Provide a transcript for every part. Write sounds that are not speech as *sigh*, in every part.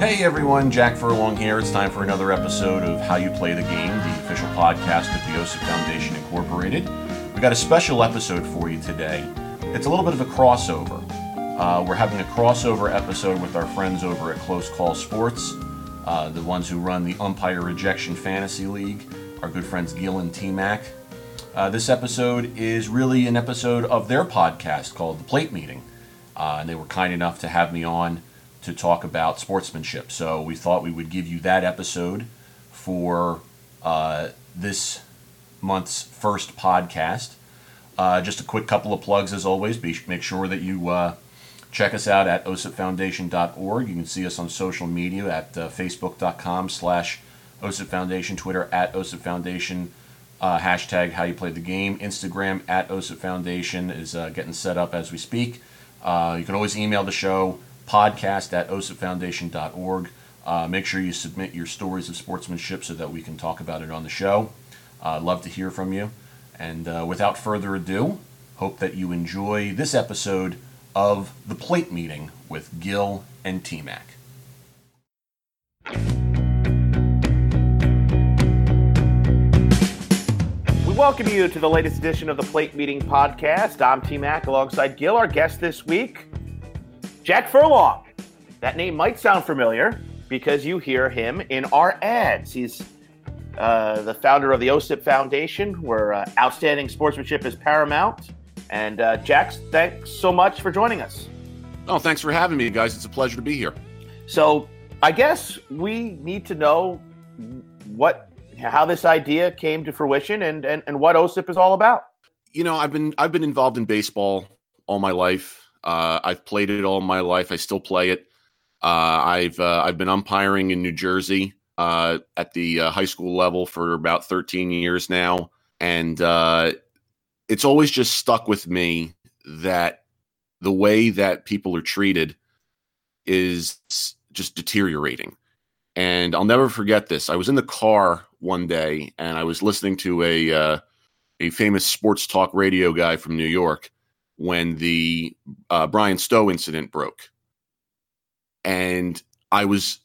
Hey everyone, Jack Furlong here. It's time for another episode of How You Play the Game, the official podcast of the OSIP Foundation Incorporated. We got a special episode for you today. It's a little bit of a crossover. Uh, we're having a crossover episode with our friends over at Close Call Sports, uh, the ones who run the Umpire Ejection Fantasy League, our good friends Gil and T Mac. Uh, this episode is really an episode of their podcast called The Plate Meeting. Uh, and they were kind enough to have me on to talk about sportsmanship. So we thought we would give you that episode for uh, this month's first podcast. Uh, just a quick couple of plugs as always. Be, make sure that you uh, check us out at osipfoundation.org. You can see us on social media at uh, facebook.com slash osipfoundation, Twitter at osipfoundation, uh, hashtag how you play the game, Instagram at osipfoundation is uh, getting set up as we speak. you can always email the show podcast at osipfoundation.org. Uh, make sure you submit your stories of sportsmanship so that we can talk about it on the show. Uh, love to hear from you. And uh, without further ado, hope that you enjoy this episode of The Plate Meeting with Gil and T Mac. We welcome you to the latest edition of the Plate Meeting podcast. I'm T Mac alongside Gil. Our guest this week Jack Furlong. That name might sound familiar because you hear him in our ads. He's uh, the founder of the OSIP Foundation, where uh, outstanding sportsmanship is paramount. And uh, Jack, thanks so much for joining us. Oh, thanks for having me, guys. It's a pleasure to be here. So, I guess we need to know what how this idea came to fruition and, and, and what OSIP is all about. You know, I've been I've been involved in baseball all my life. Uh, I've played it all my life. I still play it. Uh, I've uh, I've been umpiring in New Jersey uh, at the uh, high school level for about 13 years now, and uh, it's always just stuck with me that the way that people are treated is just deteriorating. And I'll never forget this. I was in the car one day and I was listening to a a famous sports talk radio guy from New York when the uh, Bryan Stow incident broke, and I was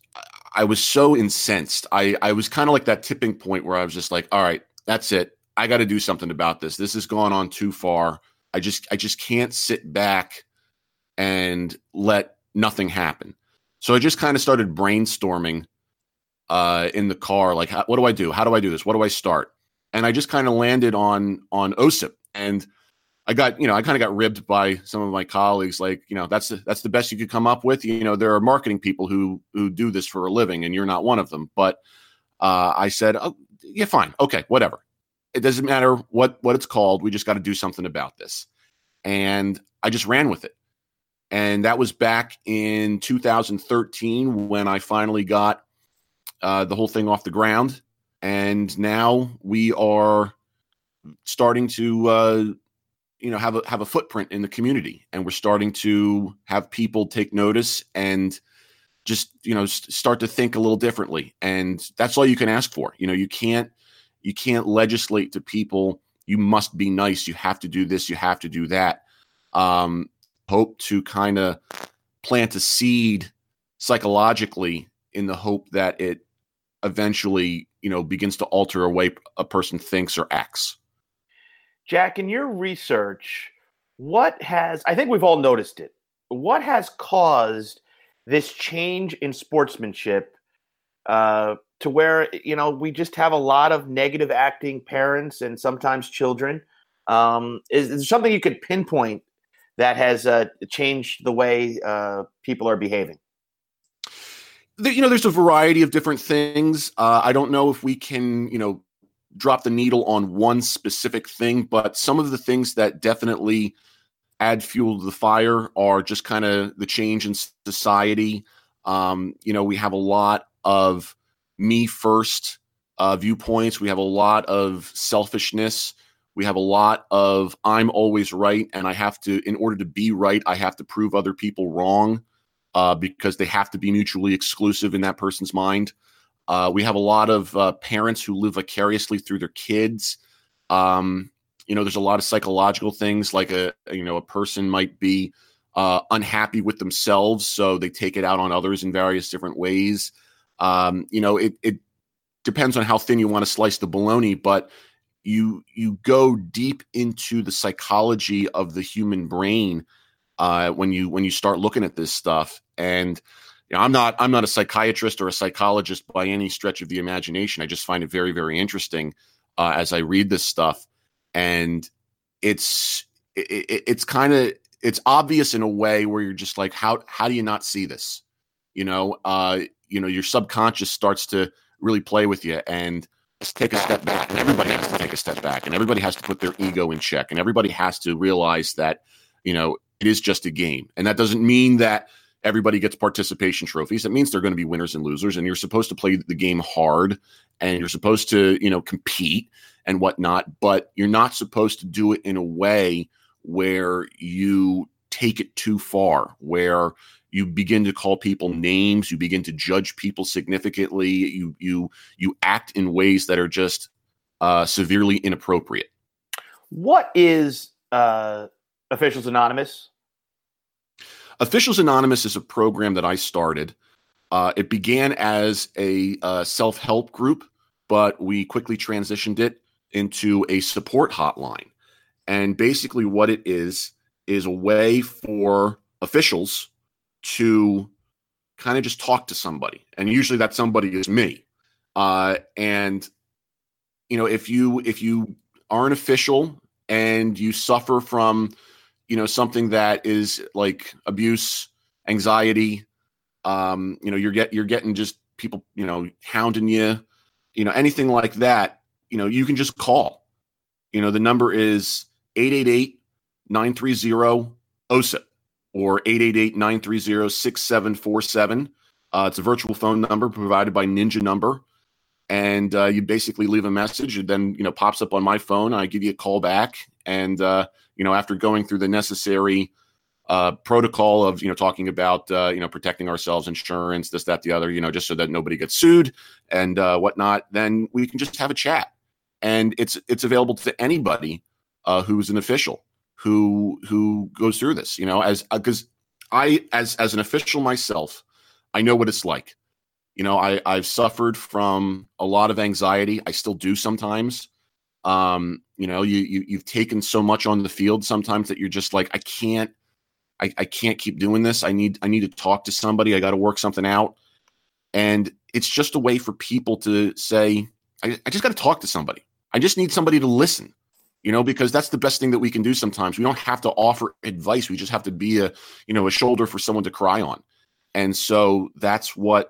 I was so incensed. I I was kind of like that tipping point where I was just like, all right, that's it. I got to do something about this. This has gone on too far. I just I just can't sit back and let nothing happen. So I just kind of started brainstorming uh, in the car, like, how, what do I do? How do I do this? What do I start? And I just kind of landed on on OSIP and I got, you know, I kind of got ribbed by some of my colleagues. Like, you know, that's the, that's the best you could come up with. You know, there are marketing people who who do this for a living, and you're not one of them. But uh, I said, oh, yeah, fine, okay, whatever. It doesn't matter what what it's called. We just got to do something about this. And I just ran with it. And that was back in 2013 when I finally got uh, the whole thing off the ground. And now we are starting to uh, you know have a have a footprint in the community and we're starting to have people take notice and just you know start to think a little differently and that's all you can ask for. You know you can't you can't legislate to people you must be nice. You have to do this. You have to do that. Um hope to kind of plant a seed psychologically in the hope that it eventually you know begins to alter a way a person thinks or acts Jack, in your research, what has, I think we've all noticed it, what has caused this change in sportsmanship uh, to where, you know, we just have a lot of negative acting parents and sometimes children? Um, is, is there something you could pinpoint that has uh, changed the way uh, people are behaving? you know, there's a variety of different things. Uh, I don't know if we can, you know, drop the needle on one specific thing, but some of the things that definitely add fuel to the fire are just kind of the change in society. Um, you know, we have a lot of me first uh, viewpoints. We have a lot of selfishness. We have a lot of I'm always right, and I have to, in order to be right, I have to prove other people wrong uh, because they have to be mutually exclusive in that person's mind. Uh, we have a lot of uh, parents who live vicariously through their kids. Um, you know, there's a lot of psychological things like a you know a person might be uh, unhappy with themselves, so they take it out on others in various different ways. Um, you know, it it depends on how thin you want to slice the bologna, but you you go deep into the psychology of the human brain uh, when you when you start looking at this stuff. And you know, I'm not I'm not a psychiatrist or a psychologist by any stretch of the imagination. I just find it very very interesting uh, as I read this stuff, and it's it, it's kind of it's obvious in a way where you're just like how how do you not see this? You know, uh, you know, your subconscious starts to really play with you and take a step back and everybody has to take a step back and everybody has to put their ego in check and everybody has to realize that you know it is just a game. And that doesn't mean that everybody gets participation trophies. It means they're going to be winners and losers. And you're supposed to play the game hard and you're supposed to, you know, compete and whatnot, but you're not supposed to do it in a way where you take it too far, where you begin to call people names, you begin to judge people significantly, you you you act in ways that are just uh, severely inappropriate. What is uh, Officials Anonymous? Officials Anonymous is a program that I started. Uh, it began as a uh, self help group, but we quickly transitioned it into a support hotline. And basically, what it is, is a way for officials to kind of just talk to somebody. And usually that somebody is me. Uh, and, you know, if you, if you are an official and you suffer from you know something that is like abuse anxiety um you know you're get you're getting just people you know hounding you you know anything like that you know you can just call. You know the number is 888 930 OSIP or 888 930 6747 uh, it's a virtual phone number provided by ninja number. And uh, you basically leave a message and then you know pops up on my phone i give you a call back and uh, you know, after going through the necessary uh, protocol of you know talking about uh, you know protecting ourselves, insurance, this, that, the other, you know, just so that nobody gets sued and uh, whatnot, then we can just have a chat, and it's it's available to anybody uh, who's an official who who goes through this, you know, as because uh, I as as an official myself, I know what it's like. You know, I I've suffered from a lot of anxiety. I still do sometimes. Um, you know, you, you you've taken so much on the field sometimes that you're just like, I can't, I, I can't keep doing this. I need I need to talk to somebody. I got to work something out. And it's just a way for people to say, I, I just got to talk to somebody. I just need somebody to listen you know because that's the best thing that we can do sometimes we don't have to offer advice we just have to be a you know a shoulder for someone to cry on and so that's what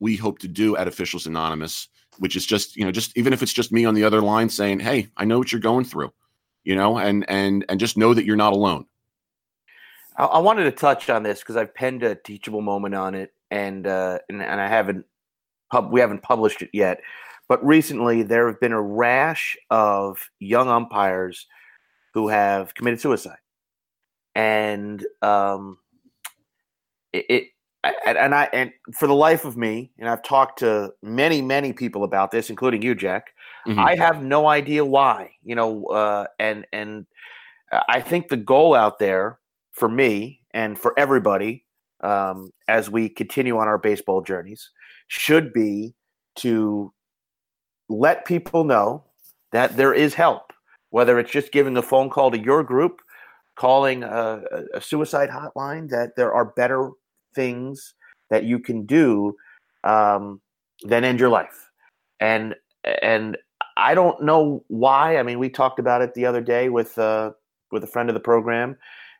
we hope to do at officials anonymous which is just you know just even if it's just me on the other line saying hey i know what you're going through you know and and and just know that you're not alone. I, I wanted to touch on this because i've penned a teachable moment on it and uh and, and i haven't pub we haven't published it yet but recently there have been a rash of young umpires who have committed suicide. And um it, it and I and for the life of me, and I've talked to many many people about this, including you, Jack. Mm-hmm. I have no idea why. You know, uh, and and I think the goal out there for me and for everybody um, as we continue on our baseball journeys should be to let people know that there is help, whether it's just giving a phone call to your group, calling a, a suicide hotline, that there are better things that you can do um, than end your life. And and I don't know why. I mean, we talked about it the other day with uh, with a friend of the program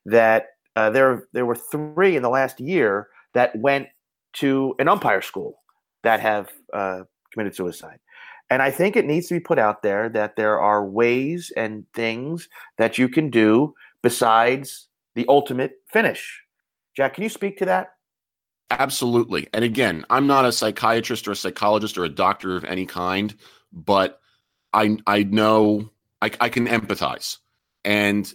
that uh, there there were three in the last year that went to an umpire school that have uh, committed suicide. And I think it needs to be put out there that there are ways and things that you can do besides the ultimate finish. Jack, can you speak to that? Absolutely. And again, I'm not a psychiatrist or a psychologist or a doctor of any kind, but I I know I, I can empathize. And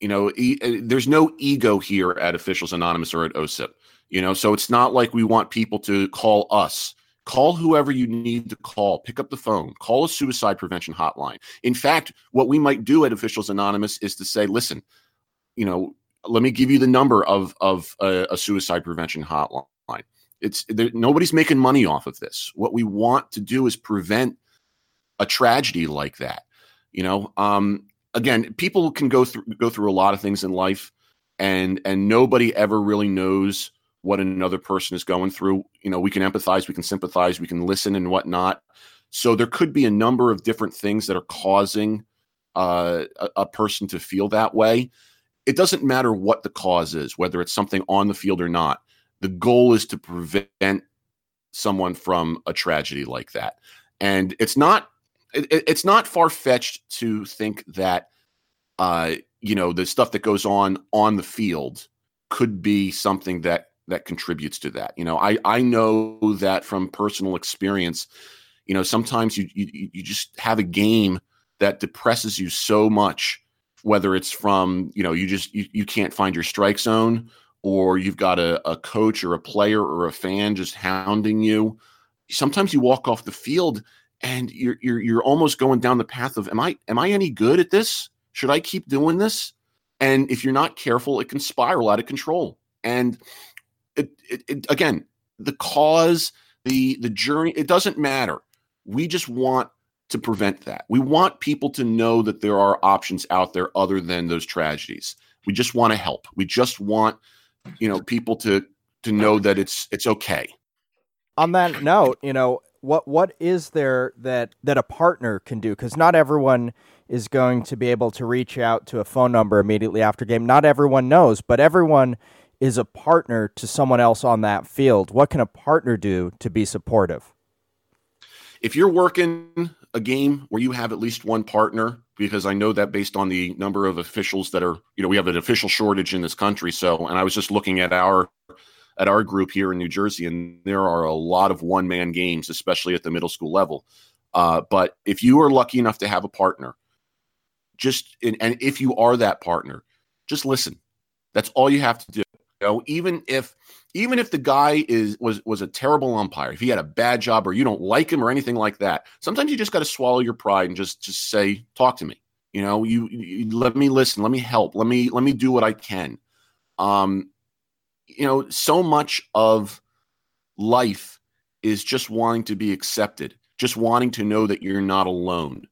you know, e- uh, there's no ego here at Officials Anonymous or at OSIP. You know, so it's not like we want people to call us. Call whoever you need to call. Pick up the phone. Call a suicide prevention hotline. In fact, what we might do at Officials Anonymous is to say, listen, you know, let me give you the number of of a, a suicide prevention hotline. It's there, nobody's making money off of this. What we want to do is prevent a tragedy like that. You know, um, again, people can go through go through a lot of things in life, and and nobody ever really knows what another person is going through. You know, we can empathize, we can sympathize, we can listen and whatnot. So there could be a number of different things that are causing uh, a, a person to feel that way. It doesn't matter what the cause is, whether it's something on the field or not. The goal is to prevent someone from a tragedy like that. And it's not it, it's not far fetched to think that uh, you know the stuff that goes on on the field could be something that that contributes to that. You know, I I know that from personal experience. You know, sometimes you you, you just have a game that depresses you so much, whether it's from you know you just you, you can't find your strike zone, or you've got a, a coach or a player or a fan just hounding you. Sometimes you walk off the field and you're you're you're almost going down the path of am I am I any good at this? Should I keep doing this? And if you're not careful, it can spiral out of control. And it, it, it, again, the cause, the the journey, it doesn't matter. We just want to prevent that. We want people to know that there are options out there other than those tragedies. We just want to help. We just want, you know, people to to know that it's it's okay. On that note, you know, what what is there that that a partner can do? Because not everyone is going to be able to reach out to a phone number immediately after game. Not everyone knows, but everyone is a partner to someone else on that field. What can a partner do to be supportive? If you're working a game where you have at least one partner, because I know that based on the number of officials that are, you know, we have an official shortage in this country. So, and I was just looking at our at our group here in New Jersey, and there are a lot of one man games, especially at the middle school level. Uh, but if you are lucky enough to have a partner, just and, and if you are that partner, just listen. That's all you have to do. You know, even if even if the guy is was was a terrible umpire, if he had a bad job or you don't like him or anything like that, sometimes you just got to swallow your pride and just just say, "Talk to me." You know, you, you, let me listen, let me help, let me let me do what I can. Um, you know, so much of life is just wanting to be accepted, just wanting to know that you're not alone.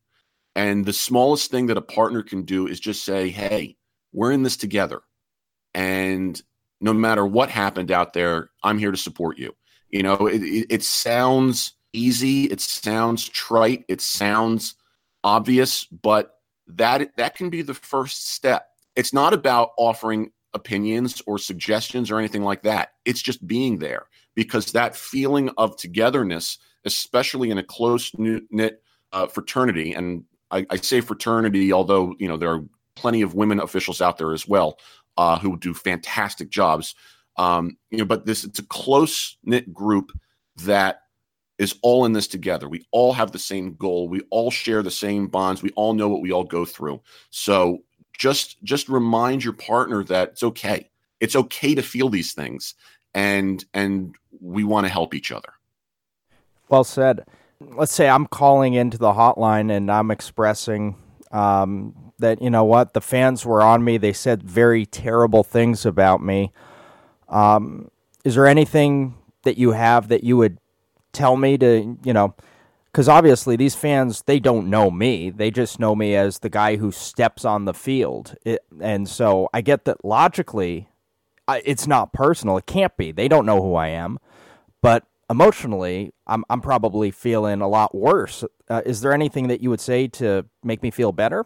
And the smallest thing that a partner can do is just say, "Hey, we're in this together." And no matter what happened out there, I'm here to support you. You know, it, it, it sounds easy, it sounds trite, it sounds obvious, but that that can be the first step. It's not about offering opinions or suggestions or anything like that. It's just being there because that feeling of togetherness, especially in a close knit uh, fraternity, and I, I, say fraternity, although you know there are plenty of women officials out there as well uh, who do fantastic jobs. Um, you know, but this it's a close knit group that is all in this together. We all have the same goal. We all share the same bonds. We all know what we all go through. So just just remind your partner that it's okay. It's okay to feel these things, and and we want to help each other. Well said. Let's say I'm calling into the hotline and I'm expressing um, that you know what the fans were on me. They said very terrible things about me. Um, is there anything that you have that you would tell me to you know? Because obviously these fans they don't know me. They just know me as the guy who steps on the field. It, and so I get that logically, I, it's not personal. It can't be. They don't know who I am, but emotionally, I'm I'm probably feeling a lot worse. Uh, is there anything that you would say to make me feel better?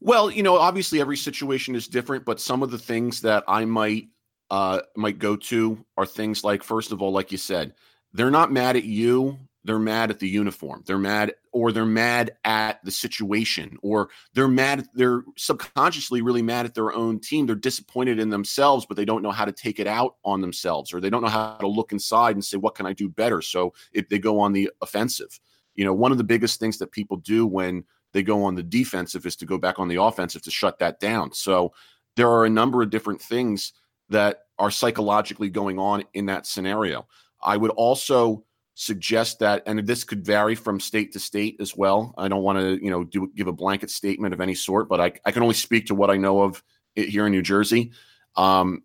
Well, you know, obviously every situation is different, but some of the things that I might uh might go to are things like first of all, like you said, they're not mad at you, they're mad at the uniform. They're mad or they're mad at the situation or they're mad they're subconsciously really mad at their own team. They're disappointed in themselves, but they don't know how to take it out on themselves or they don't know how to look inside and say what can I do better? So if they go on the offensive. You know, one of the biggest things that people do when they go on the defensive is to go back on the offensive to shut that down. So there are a number of different things that are psychologically going on in that scenario. I would also suggest that, and this could vary from state to state as well. I don't want to, you know, do give a blanket statement of any sort, but I, I can only speak to what I know of here in New Jersey. Um,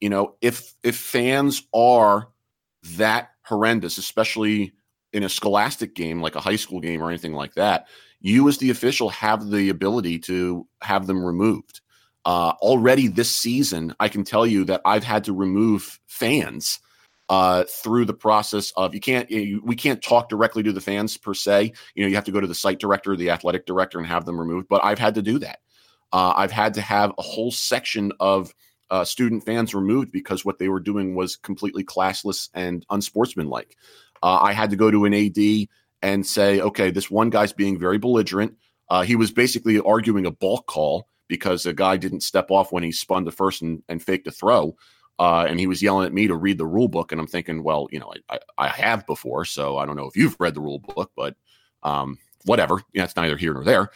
you know, if if fans are that horrendous, especially in a scholastic game like a high school game or anything like that, you as the official have the ability to have them removed. Uh, already this season, I can tell you that I've had to remove fans uh, through the process of you can't you, we can't talk directly to the fans per se. You know, you have to go to the site director, the athletic director, and have them removed. But I've had to do that. Uh, I've had to have a whole section of uh, student fans removed because what they were doing was completely classless and unsportsmanlike. Uh, I had to go to an AD and say, okay, this one guy's being very belligerent. Uh, he was basically arguing a balk call because a guy didn't step off when he spun the first and, and faked a throw. Uh, and he was yelling at me to read the rule book. And I'm thinking, well, you know, I, I, I have before, so I don't know if you've read the rule book, but um, whatever. Yeah, it's neither here nor there.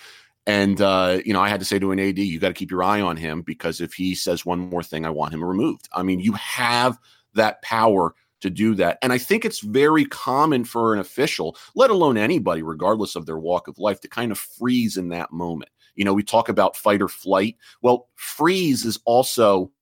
And uh, you know, I had to say to an AD, you got to keep your eye on him because if he says one more thing, I want him removed. I mean, you have that power to do that. And I think it's very common for an official, let alone anybody, regardless of their walk of life, to kind of freeze in that moment. You know, we talk about fight or flight. Well, freeze is also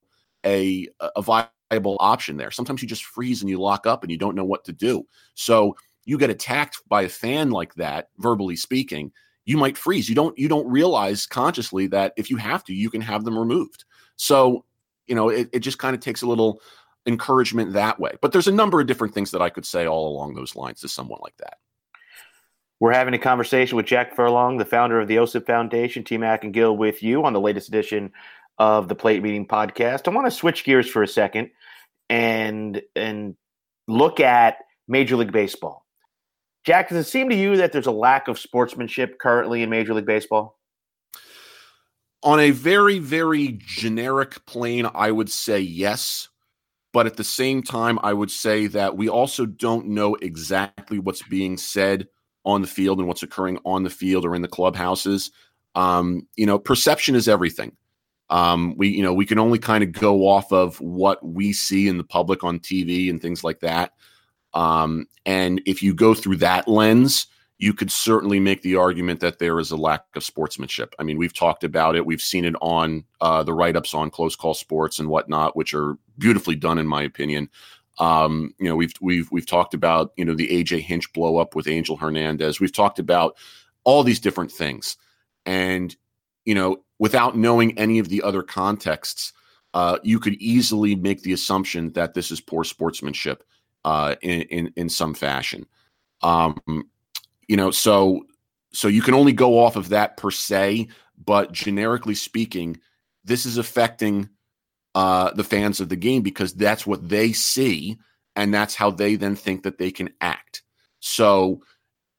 a, a viable option there. Sometimes you just freeze and you lock up and you don't know what to do. So you get attacked by a fan like that, verbally speaking, you might freeze. You don't you don't realize consciously that if you have to, you can have them removed. So, you know, it, it just kind of takes a little encouragement that way. But there's a number of different things that I could say all along those lines to someone like that. We're having a conversation with Jack Furlong, the founder of the OSIP Foundation, T Mac and Gil with you on the latest edition of the Plate Meeting podcast. I want to switch gears for a second and and look at Major League Baseball. Jack, does it seem to you that there's a lack of sportsmanship currently in Major League Baseball? On a very, very generic plane, I would say yes. But at the same time, I would say that we also don't know exactly what's being said on the field and what's occurring on the field or in the clubhouses. Um, you know, perception is everything. Um, we, you know, we can only kind of go off of what we see in the public on TV and things like that. Um, and if you go through that lens, you could certainly make the argument that there is a lack of sportsmanship. I mean, we've talked about it. We've seen it on uh, the write ups on close call sports and whatnot, which are beautifully done, in my opinion. Um, you know, we've we've we've talked about you know the AJ Hinch blow up with Angel Hernandez. We've talked about all these different things, and you know, without knowing any of the other contexts, uh, you could easily make the assumption that this is poor sportsmanship uh, in, in, in some fashion. Um, you know, so so you can only go off of that per se, but generically speaking, this is affecting uh, the fans of the game because that's what they see, and that's how they then think that they can act. So,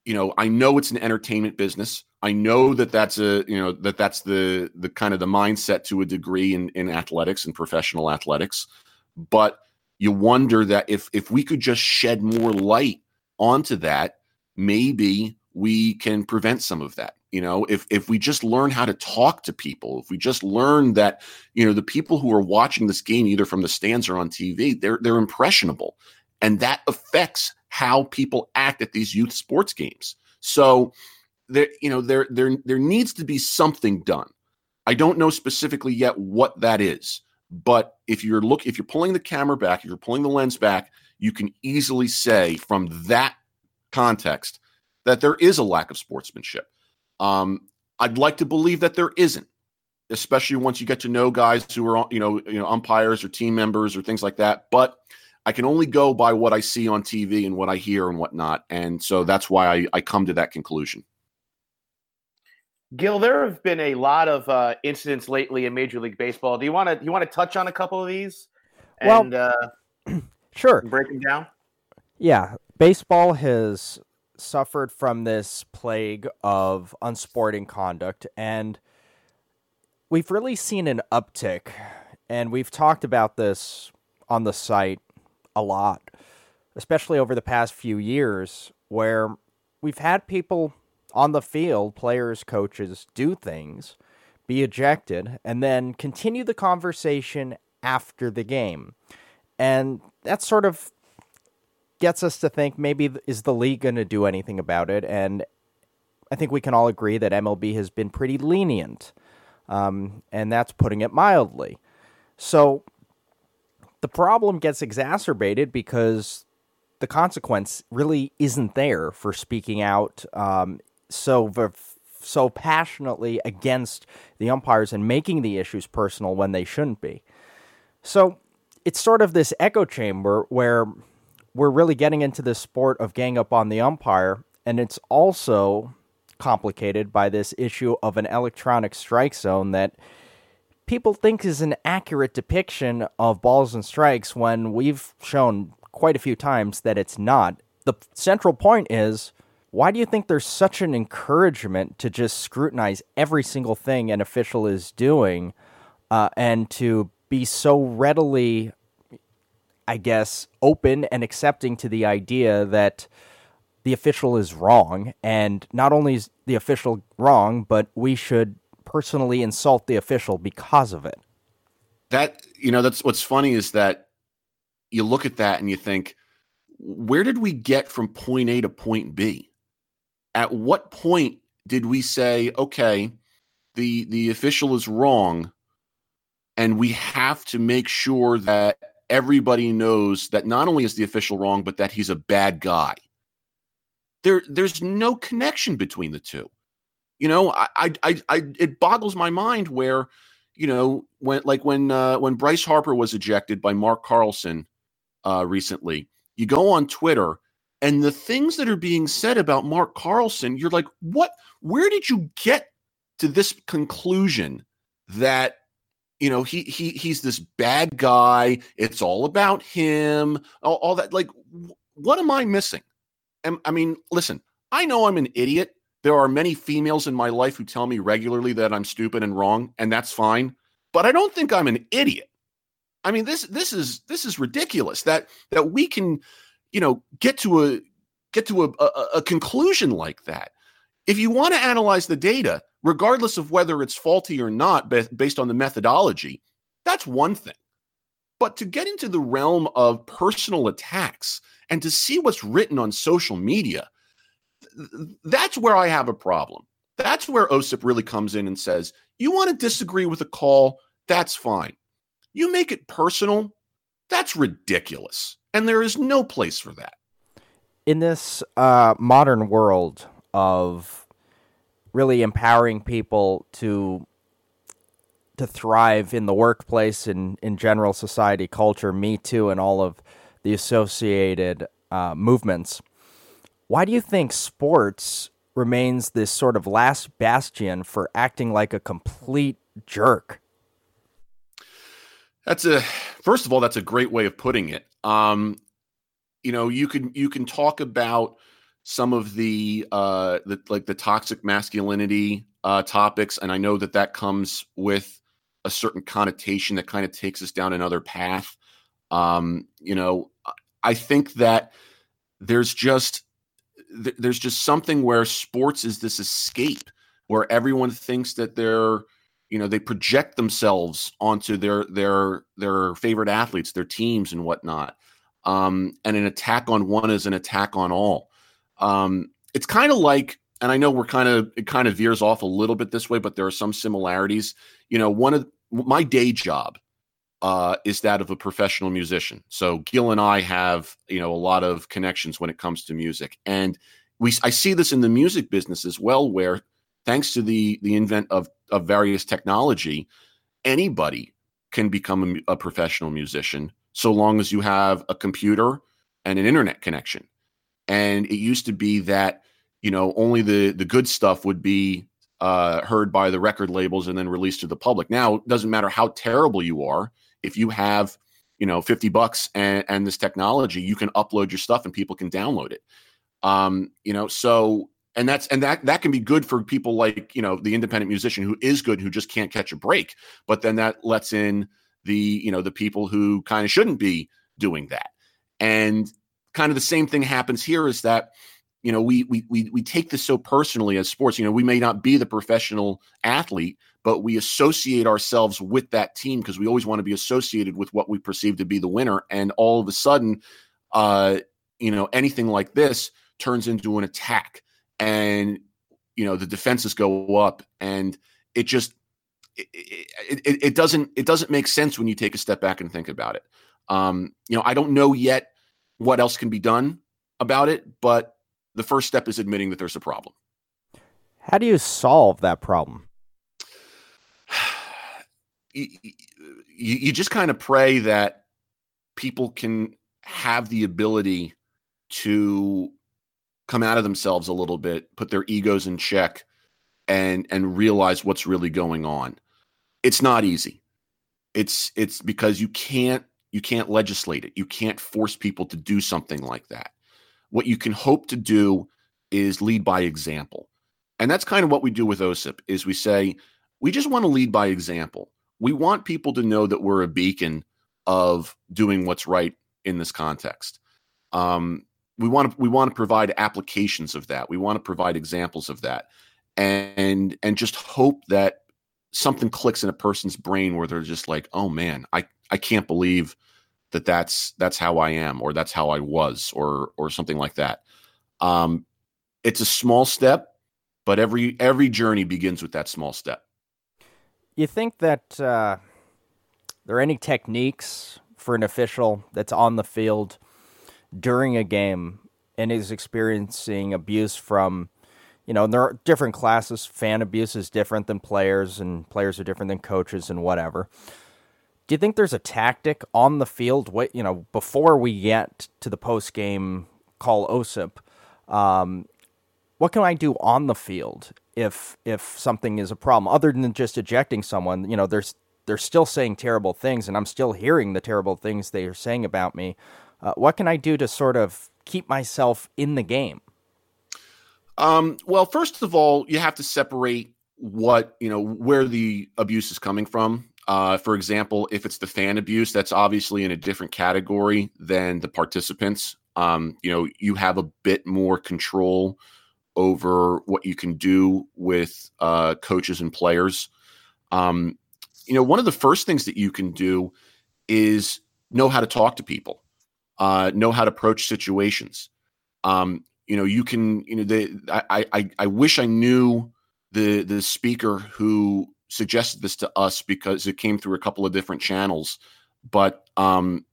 you know, I know it's an entertainment business. I know that that's a you know that that's the the kind of the mindset to a degree in in athletics and professional athletics, but you wonder that if if we could just shed more light onto that, maybe we can prevent some of that. You know, if if we just learn how to talk to people, if we just learn that, you know, the people who are watching this game either from the stands or on TV, they're they're impressionable. And that affects how people act at these youth sports games. So there, you know, there there there needs to be something done. I don't know specifically yet what that is. But if you're look if you're pulling the camera back, if you're pulling the lens back, you can easily say from that context that there is a lack of sportsmanship. Um, I'd like to believe that there isn't, especially once you get to know guys who are you know you know umpires or team members or things like that. But I can only go by what I see on TV and what I hear and whatnot, and so that's why I, I come to that conclusion. Gil, there have been a lot of uh, incidents lately in Major League Baseball. Do you want to you want to touch on a couple of these? And, well, uh, *clears throat* sure. Break them down. Yeah, baseball has suffered from this plague of unsporting conduct, and we've really seen an uptick. And we've talked about this on the site a lot, especially over the past few years, where we've had people on the field, players, coaches do things, be ejected, and then continue the conversation after the game. And that's sort of gets us to think maybe is the league going to do anything about it? And I think we can all agree that MLB has been pretty lenient um, and that's putting it mildly. So the problem gets exacerbated because the consequence really isn't there for speaking out um, so so passionately against the umpires and making the issues personal when they shouldn't be. So it's sort of this echo chamber where we're really getting into the sport of gang up on the umpire, and it's also complicated by this issue of an electronic strike zone that people think is an accurate depiction of balls and strikes when we've shown quite a few times that it's not. The central point is why do you think there's such an encouragement to just scrutinize every single thing an official is doing uh, and to be so readily, I guess, open and accepting to the idea that the official is wrong? And not only is the official wrong, but we should personally insult the official because of it. That, you know, that's what's funny is that you look at that and you think, where did we get from point A to point B? at what point did we say, okay, the the official is wrong, and we have to make sure that everybody knows that not only is the official wrong, but that he's a bad guy. There, there's no connection between the two. You know, I, I, I, it boggles my mind where, you know, when like when uh, when Bryce Harper was ejected by Mark Carlson uh, recently, you go on Twitter and the things that are being said about Mark Carlson, you're like, what? Where did you get to this conclusion that you know he he he's this bad guy? It's all about him. All, all that. Like, what am I missing? And I mean, listen, I know I'm an idiot. There are many females in my life who tell me regularly that I'm stupid and wrong, and that's fine. But I don't think I'm an idiot. I mean, this this is this is ridiculous that that we can you know get to a get to a, a, a conclusion like that if you want to analyze the data regardless of whether it's faulty or not based on the methodology that's one thing. But to get into the realm of personal attacks and to see what's written on social media that's where i have a problem. That's where osip really comes in and says you want to disagree with a call? That's fine. You make it personal? That's ridiculous. And there is no place for that. In this uh, modern world of really empowering people to to thrive in the workplace and in general society culture, Me Too, and all of the associated uh, movements. Why do you think sports remains this sort of last bastion for acting like a complete jerk? That's a first of all, that's a great way of putting it. Um, you know, you can you can talk about some of the uh, the like the toxic masculinity uh, topics, and I know that that comes with a certain connotation that kind of takes us down another path. Um, you know, I think that there's just there's just something where sports is this escape where everyone thinks that they're you know they project themselves onto their their their favorite athletes their teams and whatnot um, and an attack on one is an attack on all um, it's kind of like and i know we're kind of it kind of veers off a little bit this way but there are some similarities. You know one of my day job uh, is that of a professional musician. So gil and i have you know a lot of connections when it comes to music. And we i see this in the music business as well where thanks to the the invent of of various technology, anybody can become a, a professional musician so long as you have a computer and an internet connection. And it used to be that you know only the the good stuff would be uh, heard by the record labels and then released to the public. Now it doesn't matter how terrible you are if you have you know 50 bucks and, and this technology you can upload your stuff and people can download it. Um you know so and that's and that that can be good for people like you know the independent musician who is good who just can't catch a break. But then that lets in the you know the people who kind of shouldn't be doing that. And kind of the same thing happens here is that you know we we we, we take this so personally as sports you know we may not be the professional athlete but we associate ourselves with that team because we always want to be associated with what we perceive to be the winner and all of a sudden uh you know anything like this turns into an attack and you know the defenses go up and it just it, it, it, doesn't it doesn't make sense when you take a step back and think about it. Um, you know, I don't know yet what else can be done about it, but the first step is admitting that there's a problem. How do you solve that problem? *sighs* you, you, you just kind of pray that people can have the ability to come out of themselves a little bit, put their egos in check, and and realize what's really going on. It's not easy. It's it's because you can't you can't legislate it. You can't force people to do something like that. What you can hope to do is lead by example. And that's kind of what we do with OSIP is we say we just want to lead by example. We want people to know that we're a beacon of doing what's right in this context. Um, we want to we want to provide applications of that. We want to provide examples of that, and and just hope that something clicks in a person's brain where they're just like, oh man, I I can't believe that that's that's how I am, or that's how I was, or or something like that. Um, it's a small step, but every every journey begins with that small step. You think that uh, there are any techniques for an official that's on the field during a game and is experiencing abuse from you know there are different classes fan abuse is different than players and players are different than coaches and whatever do you think there's a tactic on the field what you know before we get to the post game call osip um, what can i do on the field if if something is a problem other than just ejecting someone you know there's they're still saying terrible things and i'm still hearing the terrible things they are saying about me uh, what can I do to sort of keep myself in the game? Um, well, first of all, you have to separate what you know where the abuse is coming from. Uh, for example, if it's the fan abuse, that's obviously in a different category than the participants. Um, you know, you have a bit more control over what you can do with uh, coaches and players. Um, you know, one of the first things that you can do is know how to talk to people uh, know how to approach situations. Um, you know, you can, you know, the, I, I, I wish I knew the, the speaker who suggested this to us because it came through a couple of different channels. But, um,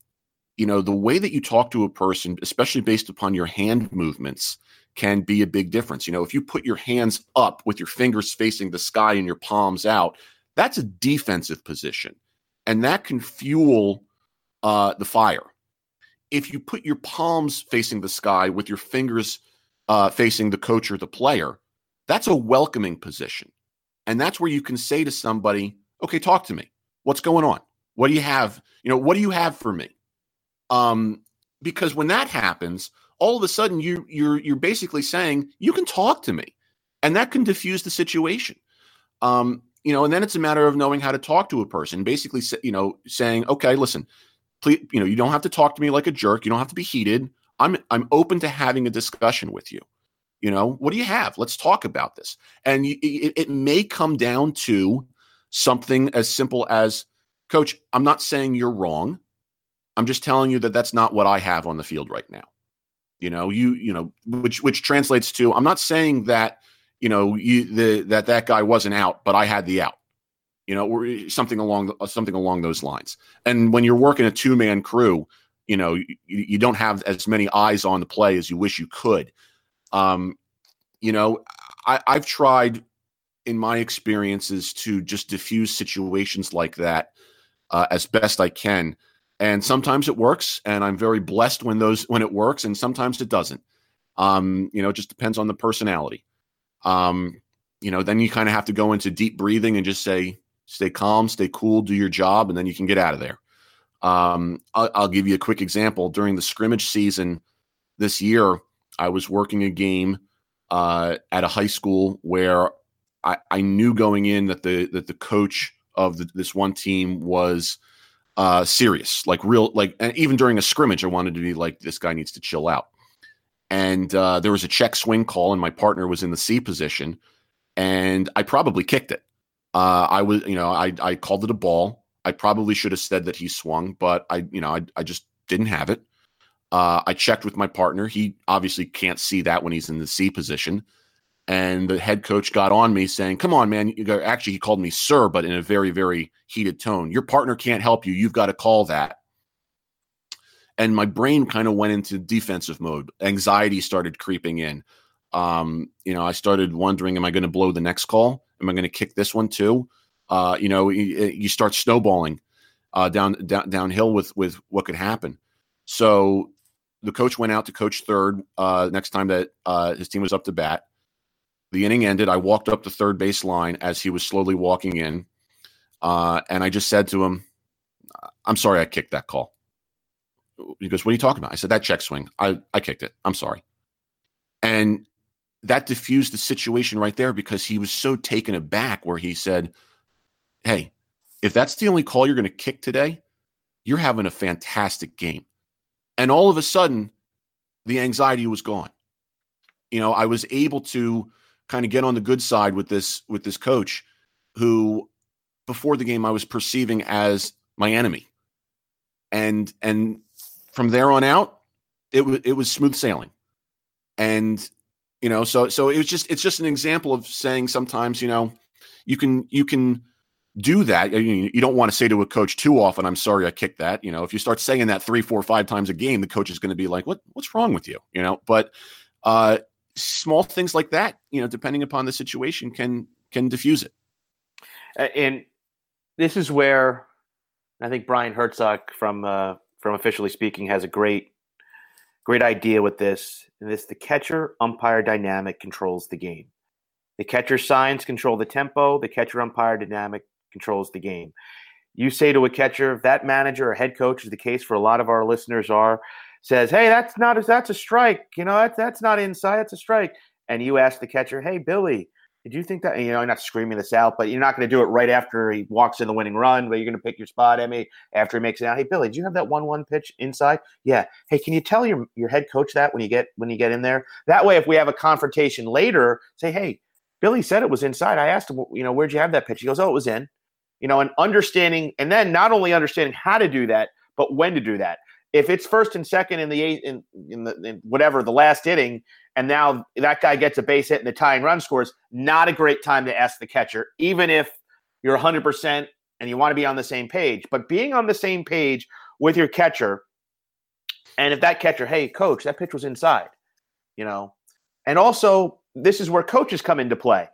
you know, the way that you talk to a person, especially based upon your hand movements, can be a big difference. You know, if you put your hands up with your fingers facing the sky and your palms out, that's a defensive position. And that can fuel uh, the fire if you put your palms facing the sky with your fingers uh, facing the coach or the player, that's a welcoming position. And that's where you can say to somebody, okay, talk to me. What's going on? What do you have? You know, what do you have for me? Um, because when that happens, all of a sudden you you're you're basically saying you can talk to me, and that can diffuse the situation. Um, you know, and then it's a matter of knowing how to talk to a person. Basically, you know, saying, okay, listen, please, you know, you don't have to talk to me like a jerk. You don't have to be heated. I'm I'm open to having a discussion with you. You know, what do you have? Let's talk about this. And it, it may come down to something as simple as, Coach, I'm not saying you're wrong. I'm just telling you that that's not what I have on the field right now. You know, you you know, which which translates to I'm not saying that you know you the that that guy wasn't out, but I had the out you know, or eh, something along uh, something along those lines. And when you're working a two man crew, you know, you, you, don't have as many eyes on the play as you wish you could. Um, you know, I, I've tried in my experiences to just diffuse situations like that uh, as best I can. And sometimes it works, and I'm very blessed when those when it works, and sometimes it doesn't. Um, you know, it just depends on the personality. Um, you know, then you kind of have to go into deep breathing and just say, stay calm, stay cool, do your job, and then you can get out of there. Um, I'll, I'll, give you a quick example. During the scrimmage season this year, I was working a game uh, at a high school where I, I, knew going in that the that the coach of the, this one team was uh, serious, like real, like even during a scrimmage, I wanted to be like, this guy needs to chill out. And uh, there was a check swing call, and my partner was in the C position, and I probably kicked it. Uh, I was, you know, I I called it a ball. I probably should have said that he swung, but I, you know, I I just didn't have it. Uh, I checked with my partner. He obviously can't see that when he's in the C position, and the head coach got on me saying, "Come on, man! You actually he called me sir, but in a very very heated tone. Your partner can't help you. You've got to call that." And my brain kind of went into defensive mode. Anxiety started creeping in. Um, you know, I started wondering, am I going to blow the next call? Am I going to kick this one too? Uh, you know, you, you start snowballing uh, down, down downhill with with what could happen. So the coach went out to coach third uh, next time that uh, his team was up to bat. The inning ended. I walked up the third base line as he was slowly walking in, uh, and I just said to him, "I'm sorry, I kicked that call." He goes, "What are you talking about?" I said, "That check swing. I I kicked it. I'm sorry." And that diffused the situation right there because he was so taken aback where he said, Hey, if that's the only call you're going to kick today, you're having a fantastic game. And all of a sudden, the anxiety was gone. You know, I was able to kind of get on the good side with this with this coach who before the game I was perceiving as my enemy. And and from there on out, it was it was smooth sailing. And you know, so so it was just it's just an example of saying sometimes, you know, you can you can do that. You, don't want to say to a coach too often, "I'm sorry, I kicked that." You know, if you start saying that three, four, five times a game, the coach is going to be like, "What? What's wrong with you?" You know. But uh, small things like that, you know, depending upon the situation, can can diffuse it. And this is where I think Brian Herzog from uh, from officially speaking has a great great idea with this. And this the catcher umpire dynamic controls the game. The catcher signs control the tempo. The catcher umpire dynamic controls the game. You say to a catcher, if that manager or head coach is the case for a lot of our listeners are, says, "Hey, that's not a, that's a strike. You know, that's that's not inside. That's a strike." And you ask the catcher, "Hey, Billy, did you think that?" You know, you're not screaming this out, but you're not going to do it right after he walks in the winning run. But you're going to pick your spot me after he makes it out. Hey, Billy, did you have that one-one pitch inside? Yeah. Hey, can you tell your your head coach that when you get when you get in there? That way, if we have a confrontation later, say, "Hey, Billy said it was inside. I asked him, you know, where'd you have that pitch? He goes, oh, it was in you know, and understanding, and then not only understanding how to do that, but when to do that. If it's first and second in the eight, in, in the in whatever the last inning, and now that guy gets a base hit and the tying run scores, not a great time to ask the catcher, even if you're 100 percent and you want to be on the same page. But being on the same page with your catcher, and if that catcher, hey, coach, that pitch was inside, you know, and also this is where coaches come into play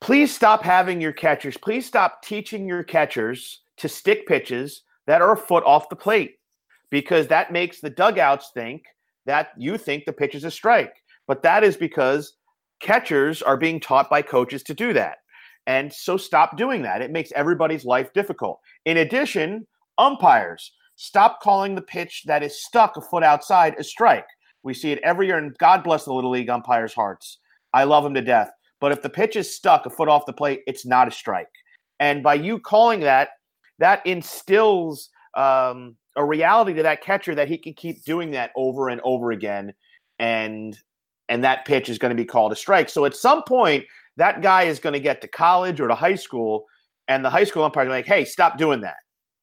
please stop having your catchers, please stop teaching your catchers to stick pitches that are a foot off the plate because that makes the dugouts think that you think the pitch is a strike. But that is because catchers are being taught by coaches to do that. And so stop doing that. It makes everybody's life difficult. In addition, umpires stop calling the pitch that is stuck a foot outside a strike. We see it every year, and God bless the Little League umpires' hearts. I love them to death. But if the pitch is stuck a foot off the plate, it's not a strike. And by you calling that, that instills um, a reality to that catcher that he can keep doing that over and over again, and and that pitch is going to be called a strike. So at some point, that guy is going to get to college or to high school, and the high school umpire is like, "Hey, stop doing that."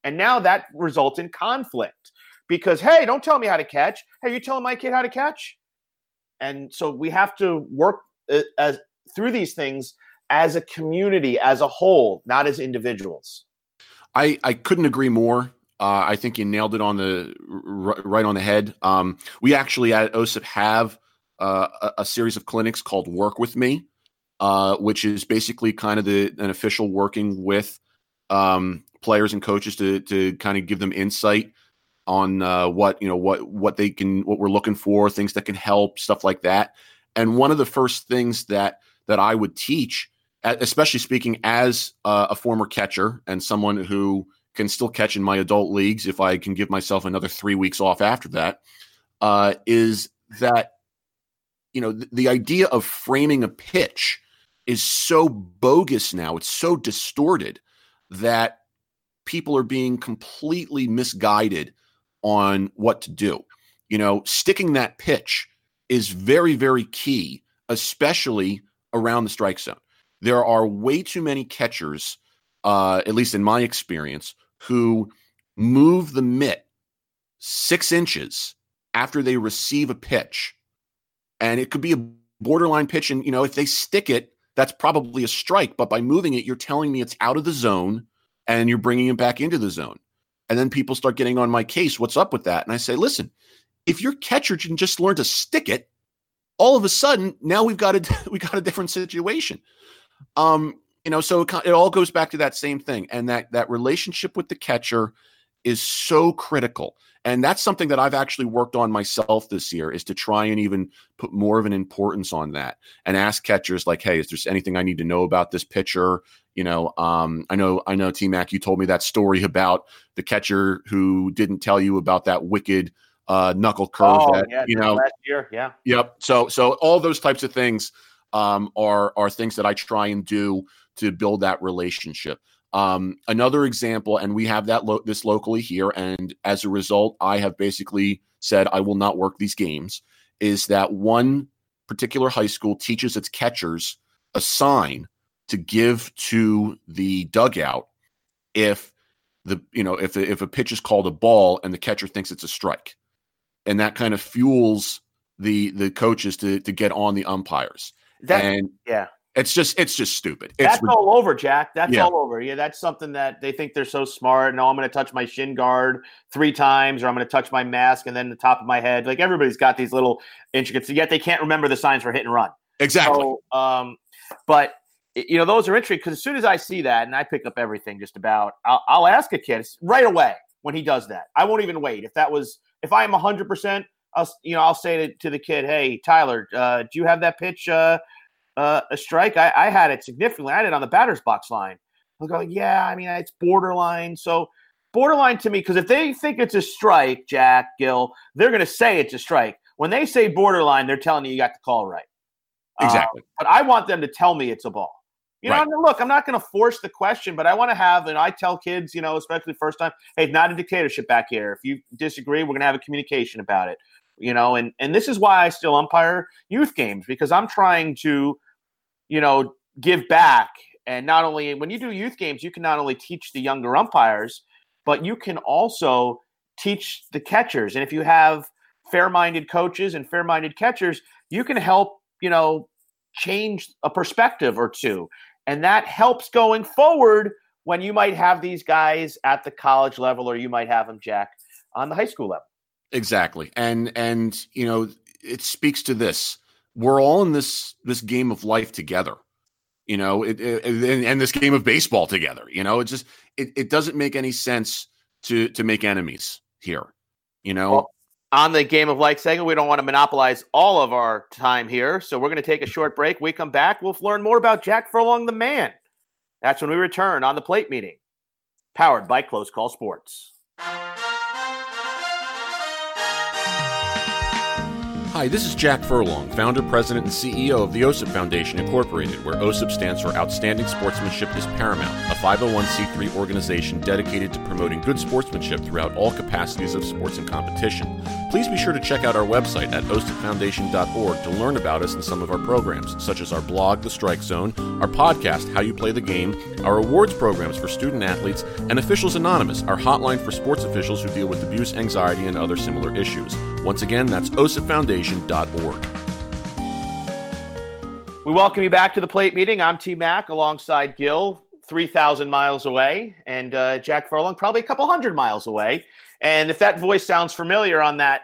And now that results in conflict because, hey, don't tell me how to catch. Hey, you telling my kid how to catch? And so we have to work uh, as through these things as a community, as a whole, not as individuals. I, I couldn't agree more. Uh, I think you nailed it on the r- right on the head. Um, we actually at OSIP have uh, a, a, series of clinics called Work with Me, uh, which is basically kind of the an official working with um, players and coaches to to kind of give them insight on uh, what you know what what they can what we're looking for, things that can help, stuff like that. And one of the first things that that I would teach, especially speaking as a former catcher and someone who can still catch in my adult leagues if I can give myself another three weeks off after that, uh, is that you know th- the idea of framing a pitch is so bogus now. It's so distorted that people are being completely misguided on what to do. You know, sticking that pitch is very, very key, especially around the strike zone. There are way too many catchers, uh, at least in my experience, who move the mitt six inches after they receive a pitch. And it could be a borderline pitch, and you know, if they stick it, that's probably a strike. But by moving it, you're telling me it's out of the zone, and you're bringing it back into the zone. And then people start getting on my case. What's up with that? And I say, listen, if your catcher can just learn to stick it, all of a sudden now we've got a *laughs* we got a different situation. Um, you know, so it, it all goes back to that same thing, and that that relationship with the catcher is so critical. And that's something that I've actually worked on myself this year is to try and even put more of an importance on that and ask catchers like, hey, is there anything I need to know about this pitcher? You know, um, I know, I know, T Mac, you told me that story *laughs* about the catcher who didn't tell you about that wicked uh, knuckle curve. Oh, that, yeah, you know, last year, yeah. Yep. So, so all those types of things um, are are things that I try and do to build that relationship. Um, another example, and we have that lo- this locally here, and as a result, I have basically said I will not work these games. Is that one particular high school teaches its catchers a sign to give to the dugout if the you know if if a pitch is called a ball and the catcher thinks it's a strike, and that kind of fuels the the coaches to to get on the umpires. That, and yeah, it's just it's just stupid. It's that's all over, Jack. That's Yeah. all over. Yeah, that's something that they think they're so smart. No, I'm going to touch my shin guard three times, or I'm going to touch my mask and then the top of my head. Like everybody's got these little intricacies. Yet they can't remember the signs for hit and run. exactly. So, um, but you know, those are interesting because as soon as I see that, and I pick up everything just about, I'll, I'll ask a kid right away when he does that. I won't even wait. If that was, if I am hundred percent, I'll, you know, I'll say to, to the kid, "Hey, Tyler, uh, do you have that pitch uh, uh, a strike? I, I had it significantly. I had it on the batter's box line." I'll go, "Yeah, I mean, it's borderline." So. Borderline to me, because if they think it's a strike, Jack Gil, they're going to say it's a strike. When they say borderline, they're telling you you got the call right. Uh, exactly. but I want them to tell me it's a ball. You know, Right. I mean, look, I'm not going to force the question, but I want to have, and I tell kids, you know, especially first time, hey, it's not a dictatorship back here. If you disagree, we're going to have a communication about it. You know, and and this is why I still umpire youth games because I'm trying to, you know, give back. And not only when you do youth games, you can not only teach the younger umpires, but you can also teach the catchers. And if you have fair-minded coaches and fair-minded catchers, you can help, you know, change a perspective or two. And that helps going forward when you might have these guys at the college level or you might have them, Jack, on the high school level. Exactly. And and you know, it speaks to this. We're all in this this game of life together. You know, it, it and, and this game of baseball together. You know, it just it, it doesn't make any sense to to make enemies here. You know, Well, on the game of life segment, we don't want to monopolize all of our time here. So we're going to take a short break. We come back, we'll learn more about Jack Furlong, the man. That's when we return on the plate meeting, powered by Close Call Sports. Hi, this is Jack Furlong, founder, president, and CEO of the OSIP Foundation Incorporated, where OSIP stands for Outstanding Sportsmanship is Paramount, a 501c3 organization dedicated to promoting good sportsmanship throughout all capacities of sports and competition. Please be sure to check out our website at osipfoundation.org to learn about us and some of our programs, such as our blog, The Strike Zone, our podcast, How You Play the Game, our awards programs for student athletes, and Officials Anonymous, our hotline for sports officials who deal with abuse, anxiety, and other similar issues. Once again, that's We welcome you back to the plate meeting. I'm T Mac alongside Gil, 3,000 miles away, and uh, Jack Furlong, probably a couple hundred miles away. And if that voice sounds familiar on that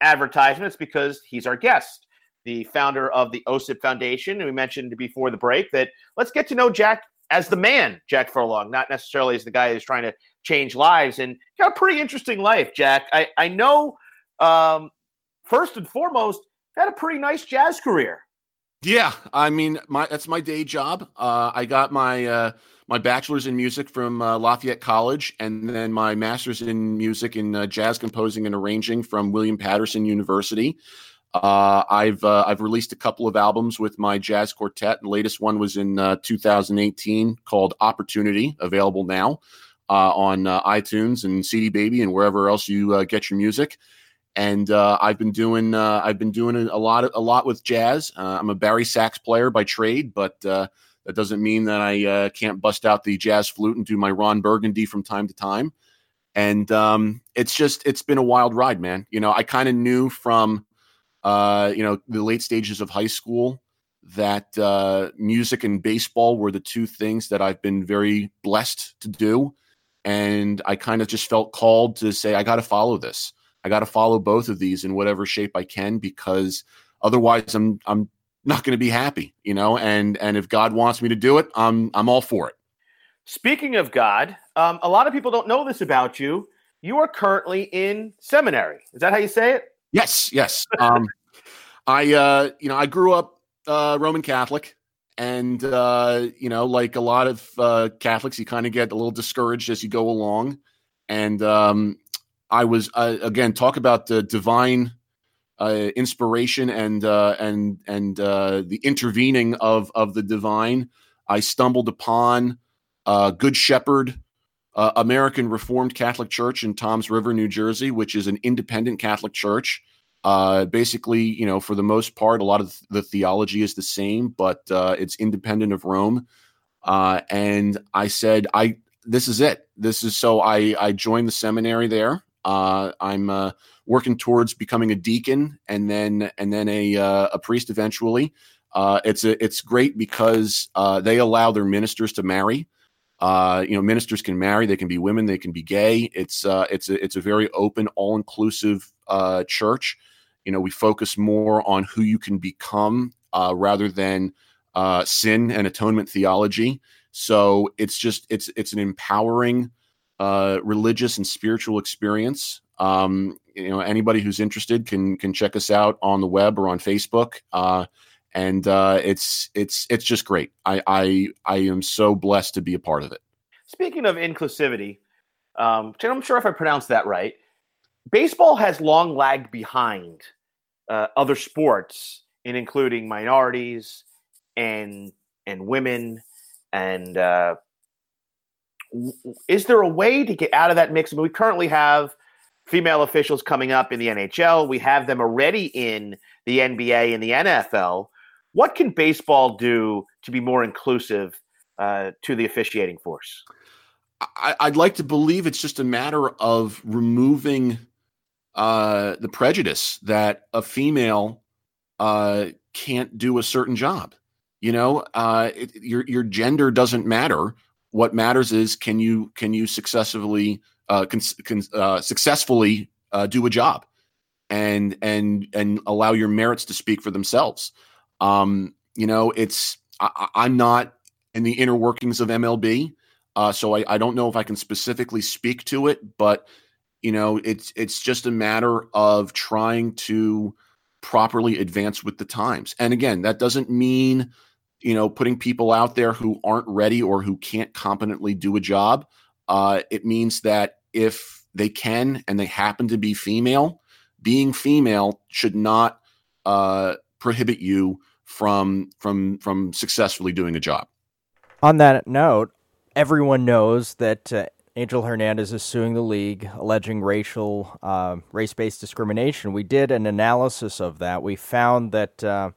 advertisement, it's because he's our guest, the founder of the OSIP Foundation. And we mentioned before the break that let's get to know Jack as the man, Jack Furlong, not necessarily as the guy who's trying to change lives. And got a pretty interesting life, Jack. I, I know, um, first and foremost, had a pretty nice jazz career. Yeah, I mean, my that's my day job. Uh, I got my uh, my bachelor's in music from uh, Lafayette College, and then my master's in music in uh, jazz composing and arranging from William Paterson University. Uh, I've uh, I've released a couple of albums with my jazz quartet. The latest one was in uh, 2018 called Opportunity, available now on iTunes and CD Baby and wherever else you get your music and uh, I've been doing uh, I've been doing a lot a lot with jazz. Uh, I'm a bari sax player by trade, but uh, that doesn't mean that I uh, can't bust out the jazz flute and do my Ron Burgundy from time to time. And um, it's just it's been a wild ride, man. You know, I kind of knew from uh, you know the late stages of high school that music and baseball were the two things that I've been very blessed to do. And I kind of just felt called to say, I got to follow this. I got to follow both of these in whatever shape I can because otherwise I'm I'm not going to be happy, you know. And and if God wants me to do it, I'm I'm all for it. Speaking of God, um, a lot of people don't know this about you. You are currently in seminary. Is that how you say it? Yes, yes. Um, *laughs* I uh, you know I grew up uh, Roman Catholic, and uh, you know, like a lot of uh, Catholics, you kind of get a little discouraged as you go along. And um, I was uh, again talk about the divine uh, inspiration and uh, and and uh, the intervening of of the divine. I stumbled upon uh, Good Shepherd uh, American Reformed Catholic Church in Toms River, New Jersey, which is an independent Catholic church. Basically, you know, for the most part, a lot of the theology is the same, but it's independent of Rome. And I said, I this is it. This is so I I joined the seminary there. Uh, I'm uh, working towards becoming a deacon and then and then a uh, a priest eventually. Uh, it's a, it's great because uh, they allow their ministers to marry. Uh, you know, ministers can marry. They can be women. They can be gay. It's it's a it's a very open, all inclusive church you know we focus more on who you can become rather than sin and atonement theology so it's just it's it's an empowering religious and spiritual experience. Um, you know anybody who's interested can can check us out on the web or on facebook. Uh, and uh, it's it's it's just great. I, I i am so blessed to be a part of it. Speaking of inclusivity um, i'm sure if i pronounced that right. Baseball has long lagged behind uh, other sports in including minorities and and women and uh, is there a way to get out of that mix? I mean, we currently have female officials coming up in the NHL. We have them already in the NBA and the NFL. What can baseball do to be more inclusive uh, to the officiating force? I, would like to believe it's just a matter of removing uh, the prejudice that a female uh, can't do a certain job. You know, uh, it, your your gender doesn't matter. What matters is can you can you successfully uh, con, con, uh, successfully uh, do a job and and and allow your merits to speak for themselves. Um, you know, it's I, am not in the inner workings of MLB, uh, so I, I don't know if I can specifically speak to it, but you know, it's it's just a matter of trying to properly advance with the times. And again, that doesn't mean you know putting people out there who aren't ready or who can't competently do a job. Uh, it means that if they can and they happen to be female, being female should not uh, prohibit you from from from successfully doing a job. On that note, everyone knows that uh, Angel Hernandez is suing the league, alleging racial, uh, race-based discrimination. We did an analysis of that. We found that, uh,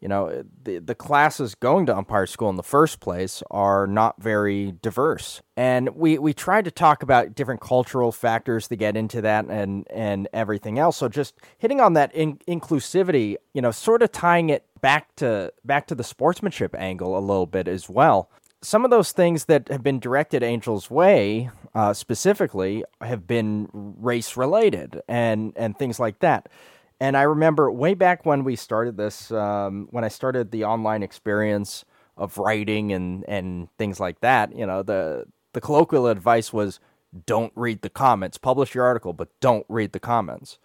you know, the the classes going to umpire school in the first place are not very diverse, and we we tried to talk about different cultural factors to get into that and and everything else. So just hitting on that in, inclusivity, you know, sort of tying it back to back to the sportsmanship angle a little bit as well some of those things that have been directed Angel's way, uh, specifically, have been race related and and things like that. And I remember way back when we started this, um, when I started the online experience of writing and and things like that. You know, the the colloquial advice was, "Don't read the comments. Publish your article, but don't read the comments."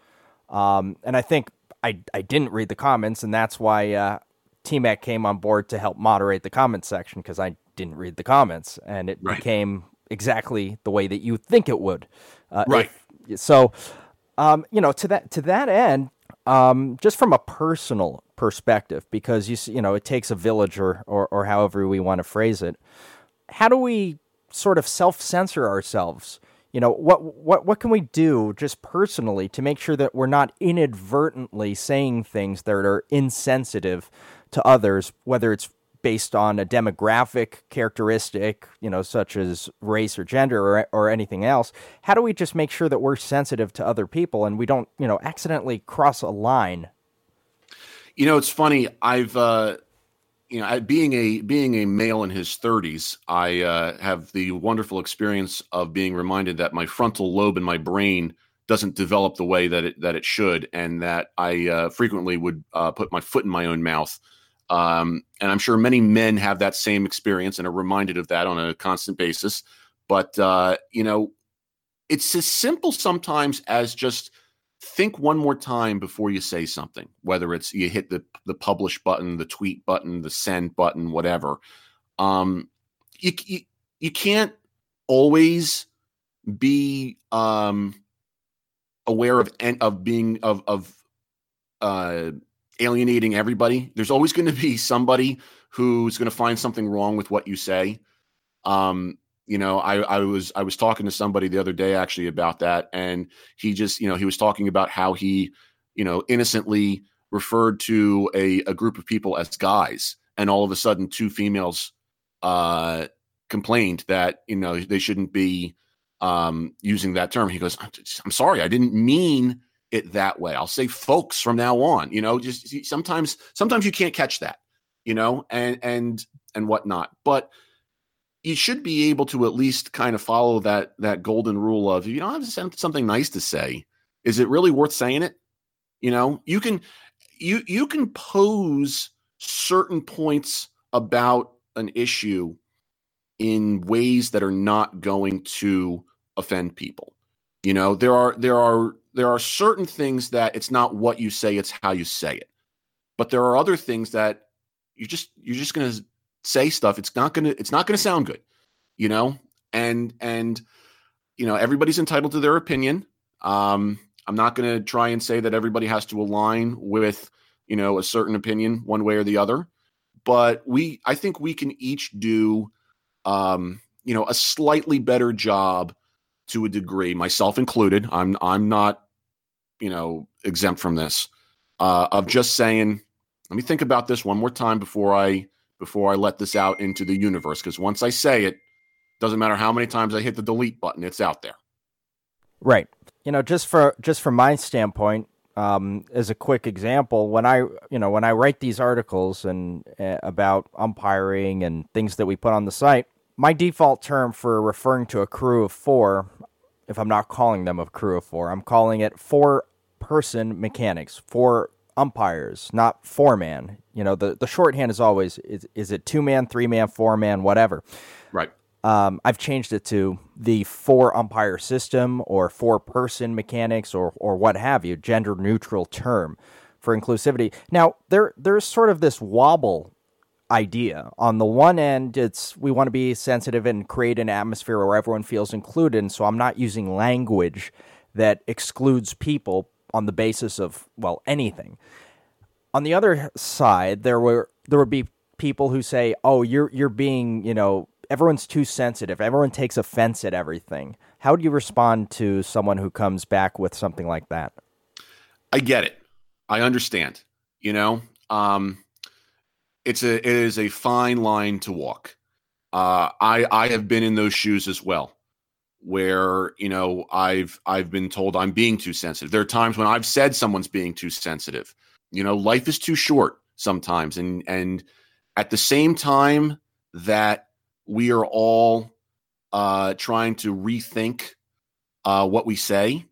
Um, and I think I I didn't read the comments, and that's why uh, T Mac came on board to help moderate the comments section because I didn't read the comments, and it right. became exactly the way that you think it would. Uh, right. If, so, um, you know, to that to that end, um, just from a personal perspective, because you you know it takes a village or or, or however we want to phrase it. How do we sort of self censor ourselves? You know what what what can we do just personally to make sure that we're not inadvertently saying things that are insensitive to others, whether it's based on a demographic characteristic, you know, such as race or gender or, or anything else. How do we just make sure that we're sensitive to other people and we don't, you know, accidentally cross a line? You know, it's funny. I've uh, you know, being a being a male in his 30s, I uh, have the wonderful experience of being reminded that my frontal lobe in my brain doesn't develop the way that it that it should, and that I uh, frequently would uh, put my foot in my own mouth. Um, and I'm sure many men have that same experience and are reminded of that on a constant basis. But uh, you know, it's as simple sometimes as just think one more time before you say something. Whether it's you hit the the publish button, the tweet button, the send button, whatever. Um, you you, you can't always be um aware of of being of of uh, alienating everybody. There's always going to be somebody who's going to find something wrong with what you say. Um, you know, I, I was I was talking to somebody the other day actually about that, and he just you know he was talking about how he you know innocently referred to a, a group of people as guys, and all of a sudden two females uh, complained that you know they shouldn't be um, using that term. He goes, I'm sorry, I didn't mean it that way. I'll say folks from now on, you know, just sometimes, sometimes you can't catch that, you know, and, and, and whatnot. But you should be able to at least kind of follow that, that golden rule of, if you know, have something nice to say. Is it really worth saying it? You know, you can, you, you can pose certain points about an issue in ways that are not going to offend people. You know, there are there are there are certain things that it's not what you say, it's how you say it. But there are other things that you just you're just going to say stuff. It's not going to it's not to sound good. You know, and and you know everybody's entitled to their opinion. Um, I'm not going to try and say that everybody has to align with you know a certain opinion one way or the other. But we, I think we can each do um, you know, a slightly better job to a degree, myself included. I'm I'm not, you know, exempt from this. Uh, of just saying, let me think about this one more time before I before I let this out into the universe. Because once I say it, doesn't matter how many times I hit the delete button, it's out there. Right. You know, just for just from my standpoint, um, as a quick example, when I you know when I write these articles and uh, about umpiring and things that we put on the site, my default term for referring to a crew of four, if I'm not calling them a crew of four, I'm calling it four person mechanics, four umpires, not four man. You know, the, the shorthand is always is, is it two man, three man, four man, whatever. Right. Um, I've changed it to the four umpire system or four person mechanics or or what have you, gender neutral term for inclusivity. Now there there's sort of this wobble idea. On the one end, it's we want to be sensitive and create an atmosphere where everyone feels included. And so I'm not using language that excludes people on the basis of well anything. On the other side, there were there would be people who say, "Oh, you're you're being, you know, everyone's too sensitive. Everyone takes offense at everything." How do you respond to someone who comes back with something like that? I get it. I understand. You know, um, it's a it is a fine line to walk. Uh, I I have been in those shoes as well, where you know I've I've been told I'm being too sensitive. There are times when I've said someone's being too sensitive. You know, life is too short sometimes, and and at the same time that we are all uh, trying to rethink uh, what we say,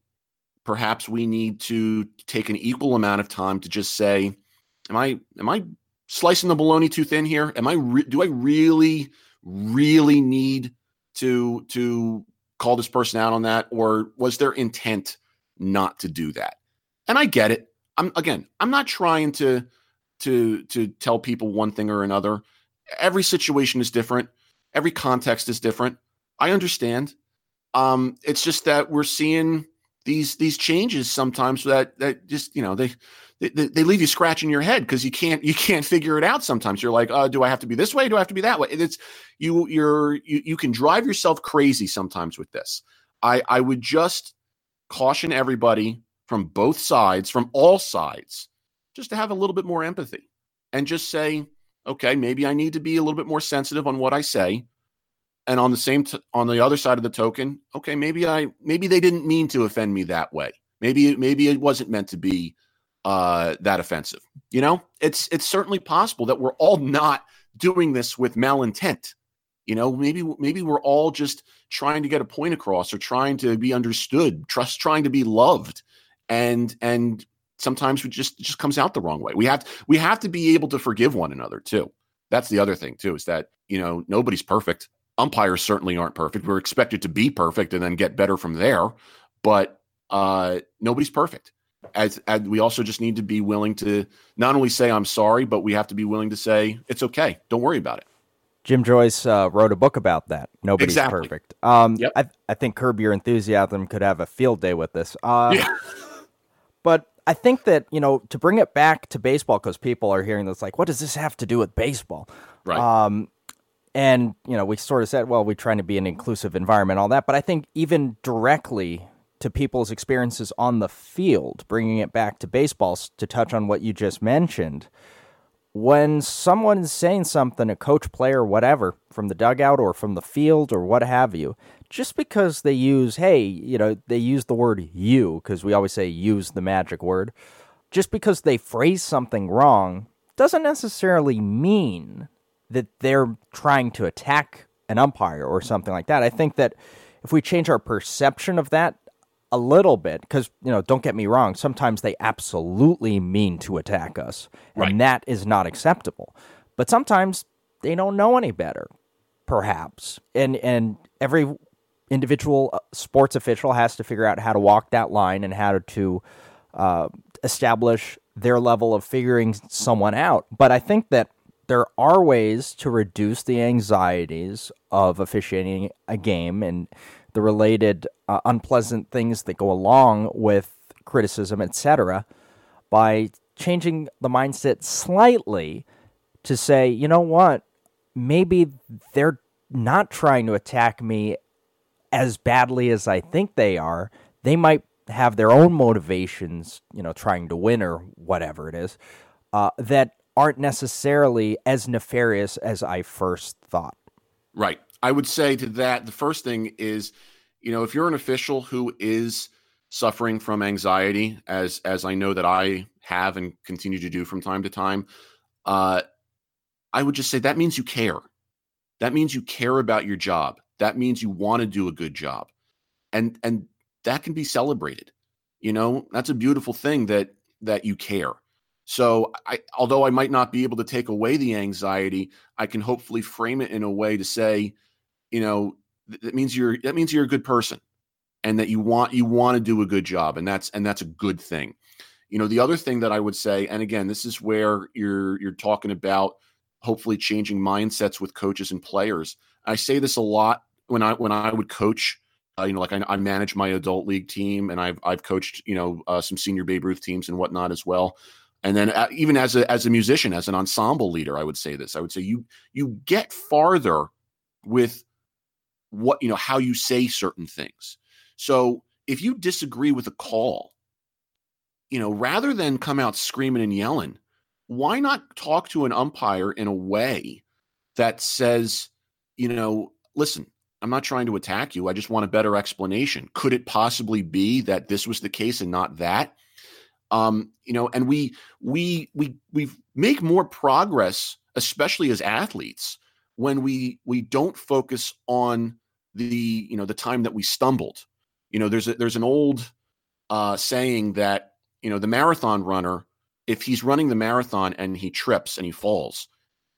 perhaps we need to take an equal amount of time to just say, "Am I am I slicing the bologna too thin here? Am I re- do I really really need to to call this person out on that or was their intent not to do that? And I get it. I'm again, I'm not trying to to to tell people one thing or another. Every situation is different. Every context is different. I understand. Um, it's just that we're seeing these these changes sometimes that that just you know they they, they leave you scratching your head because you can't you can't figure it out sometimes. You're like uh, do i have to be this way? Do i have to be that way? It's you you're you, you can drive yourself crazy sometimes with this. I i would just caution everybody from both sides from all sides just to have a little bit more empathy and just say okay maybe i need to be a little bit more sensitive on what i say. And on the same t- on the other side of the token okay maybe i maybe they didn't mean to offend me that way. Maybe maybe it wasn't meant to be uh, that offensive. You know, it's it's certainly possible that we're all not doing this with malintent. You know, maybe maybe we're all just trying to get a point across or trying to be understood, trust trying to be loved. And and sometimes it just just comes out the wrong way. We have we have to be able to forgive one another too. That's the other thing too, is that, you know, nobody's perfect. Umpires certainly aren't perfect. We're expected to be perfect and then get better from there, but uh nobody's perfect. As, as we also just need to be willing to not only say I'm sorry, but we have to be willing to say it's okay. Don't worry about it. Jim Joyce uh, wrote a book about that. Nobody's Exactly. perfect. Um, Yep. I, I think Curb Your Enthusiasm could have a field day with this. Uh, Yeah. *laughs* But I think that, you know, to bring it back to baseball, because people are hearing this, like, what does this have to do with baseball? Right. Um, and, you know, we sort of said, well, we're trying to be an inclusive environment, all that. But I think even directly to people's experiences on the field, bringing it back to baseball to touch on what you just mentioned, when someone is saying something, a coach, player, whatever, from the dugout or from the field or what have you, just because they use, hey, you know, they use the word you, because we always say use the magic word, just because they phrase something wrong doesn't necessarily mean that they're trying to attack an umpire or something like that. I think that if we change our perception of that a little bit, because, you know, don't get me wrong, sometimes they absolutely mean to attack us, and Right. that is not acceptable. But sometimes they don't know any better, perhaps. And, and every individual uh, sports official has to figure out how to walk that line and how to uh, establish their level of figuring someone out. But I think that there are ways to reduce the anxieties of officiating a game and the related uh, unpleasant things that go along with criticism, etc., by changing the mindset slightly to say, you know what, maybe they're not trying to attack me as badly as I think they are. They might have their own motivations, you know, trying to win or whatever it is, uh, that aren't necessarily as nefarious as I first thought. Right. I would say to that, the first thing is, you know, if you're an official who is suffering from anxiety, as as I know that I have and continue to do from time to time, uh, I would just say that means you care. That means you care about your job. That means you want to do a good job, and and that can be celebrated. You know, that's a beautiful thing that that you care. So, I, although I might not be able to take away the anxiety, I can hopefully frame it in a way to say, you know, that means you're that means you're a good person, and that you want you want to do a good job, and that's and that's a good thing. You know, the other thing that I would say, and again, this is where you're you're talking about hopefully changing mindsets with coaches and players. I say this a lot when I when I would coach. Uh, you know, like I, I manage my adult league team, and I've I've coached you know uh, some senior Babe Ruth teams and whatnot as well. And then uh, even as a as a musician, as an ensemble leader, I would say this. I would say you you get farther with what you know how you say certain things. So if you disagree with a call, you know, rather than come out screaming and yelling, why not talk to an umpire in a way that says, you know, listen, I'm not trying to attack you. I just want a better explanation. Could it possibly be that this was the case and not that? Um, you know, and we we we we make more progress, especially as athletes, when we we don't focus on the you know the time that we stumbled. You know, there's a, there's an old uh, saying that you know the marathon runner, if he's running the marathon and he trips and he falls,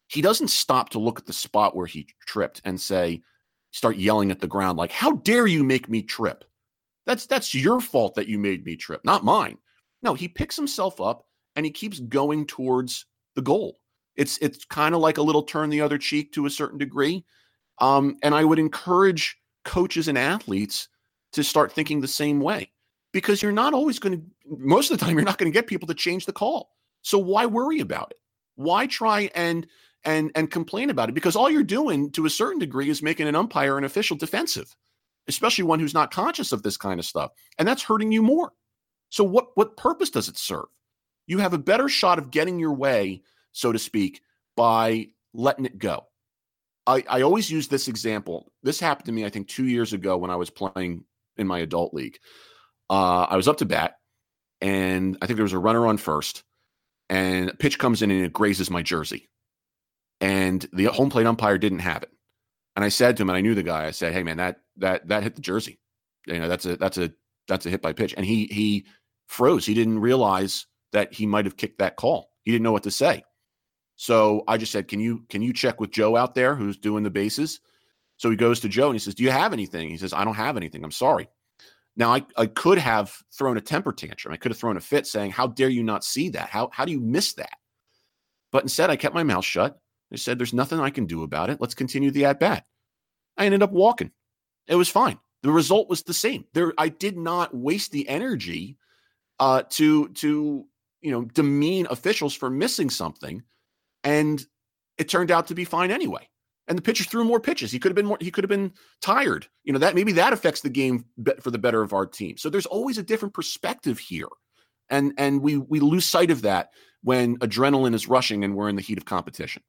he doesn't stop to look at the spot where he tripped and say, start yelling at the ground like, "How dare you make me trip?" That's that's your fault that you made me trip, not mine. No, he picks himself up and he keeps going towards the goal. It's it's kind of like a little turn the other cheek to a certain degree. Um, and I would encourage coaches and athletes to start thinking the same way because you're not always going to most of the time you're not going to get people to change the call. So why worry about it? Why try and and and complain about it? Because all you're doing to a certain degree is making an umpire an official defensive, especially one who's not conscious of this kind of stuff. And that's hurting you more. So what what purpose does it serve? You have a better shot of getting your way, so to speak, by letting it go. I, I always use this example. This happened to me, I think, two years ago when I was playing in my adult league. Uh, I was up to bat, and I think there was a runner on first, and a pitch comes in and it grazes my jersey, and the home plate umpire didn't have it. And I said to him, and I knew the guy. I said, "Hey, man, that that that hit the jersey. You know, that's a that's a that's a hit by pitch." And he he froze. He didn't realize that he might have kicked that call. He didn't know what to say. So I just said, "Can you can you check with Joe out there who's doing the bases?" So he goes to Joe and he says, "Do you have anything?" He says, "I don't have anything. I'm sorry." Now I, I could have thrown a temper tantrum. I could have thrown a fit saying, How dare you not see that? How how do you miss that? But instead I kept my mouth shut. I said, There's nothing I can do about it. Let's continue the at bat. I ended up walking. It was fine. The result was the same. There I did not waste the energy uh to to you know demean officials for missing something. And it turned out to be fine anyway and the pitcher threw more pitches. He could have been more. He could have been tired. You know that maybe that affects the game for the better of our team. So there's always a different perspective here, and and we we lose sight of that when adrenaline is rushing and we're in the heat of competition.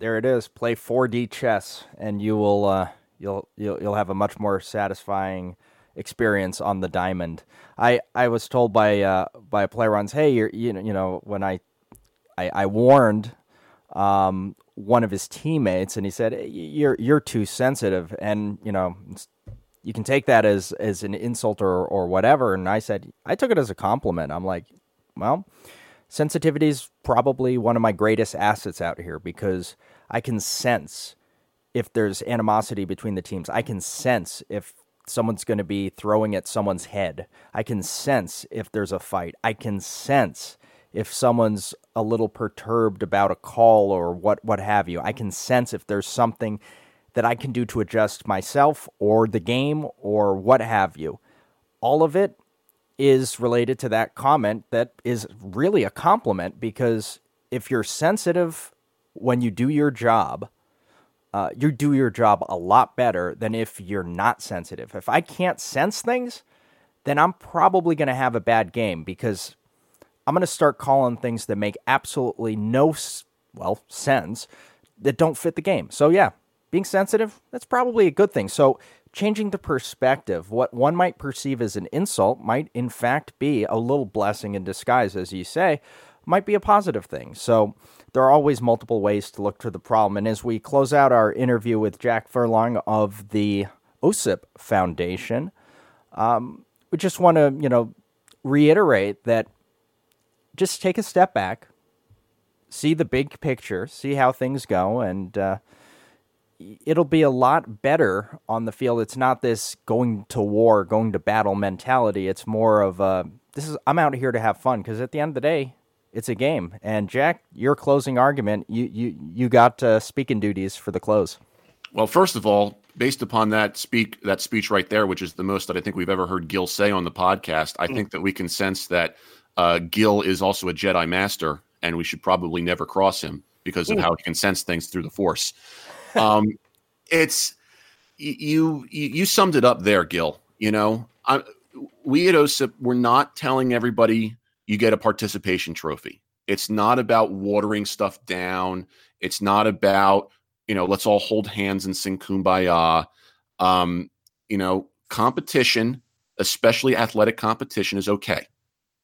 There it is. Play 4D chess, and you will uh, you'll you'll you'll have a much more satisfying experience on the diamond. I I was told by uh, by a player once, hey, you're you know you know when I I, I warned um, one of his teammates, and he said, "You're you're too sensitive," and you know, you can take that as as an insult or or whatever. And I said, I took it as a compliment. I'm like, well, sensitivity is probably one of my greatest assets out here because I can sense if there's animosity between the teams. I can sense if someone's going to be throwing at someone's head. I can sense if there's a fight. I can sense if someone's a little perturbed about a call or what what have you. I can sense if there's something that I can do to adjust myself or the game or what have you. All of it is related to that comment that is really a compliment because if you're sensitive when you do your job, uh, you do your job a lot better than if you're not sensitive. If I can't sense things, then I'm probably going to have a bad game because I'm going to start calling things that make absolutely no well sense that don't fit the game. So yeah, being sensitive, that's probably a good thing. So changing the perspective, what one might perceive as an insult might in fact be a little blessing in disguise as you say, might be a positive thing. So there are always multiple ways to look to the problem. And as we close out our interview with Jack Furlong of the OSIP Foundation, um, we just want to, you know, reiterate that just take a step back, see the big picture, see how things go, and uh, it'll be a lot better on the field. It's not this going to war, going to battle mentality. It's more of a this is I'm out here to have fun because at the end of the day, it's a game. And Jack, your closing argument, you you you got uh, speaking duties for the close. Well, first of all, based upon that speak that speech right there, which is the most that I think we've ever heard Gil say on the podcast, I mm. think that we can sense that uh, Gil is also a Jedi Master, and we should probably never cross him because of Ooh. how he can sense things through the Force. Um, *laughs* it's you, you you summed it up there, Gil. You know, I, we at OSIP we're not telling everybody you get a participation trophy. It's not about watering stuff down. It's not about you know let's all hold hands and sing kumbaya. Um, you know, competition, especially athletic competition, is okay.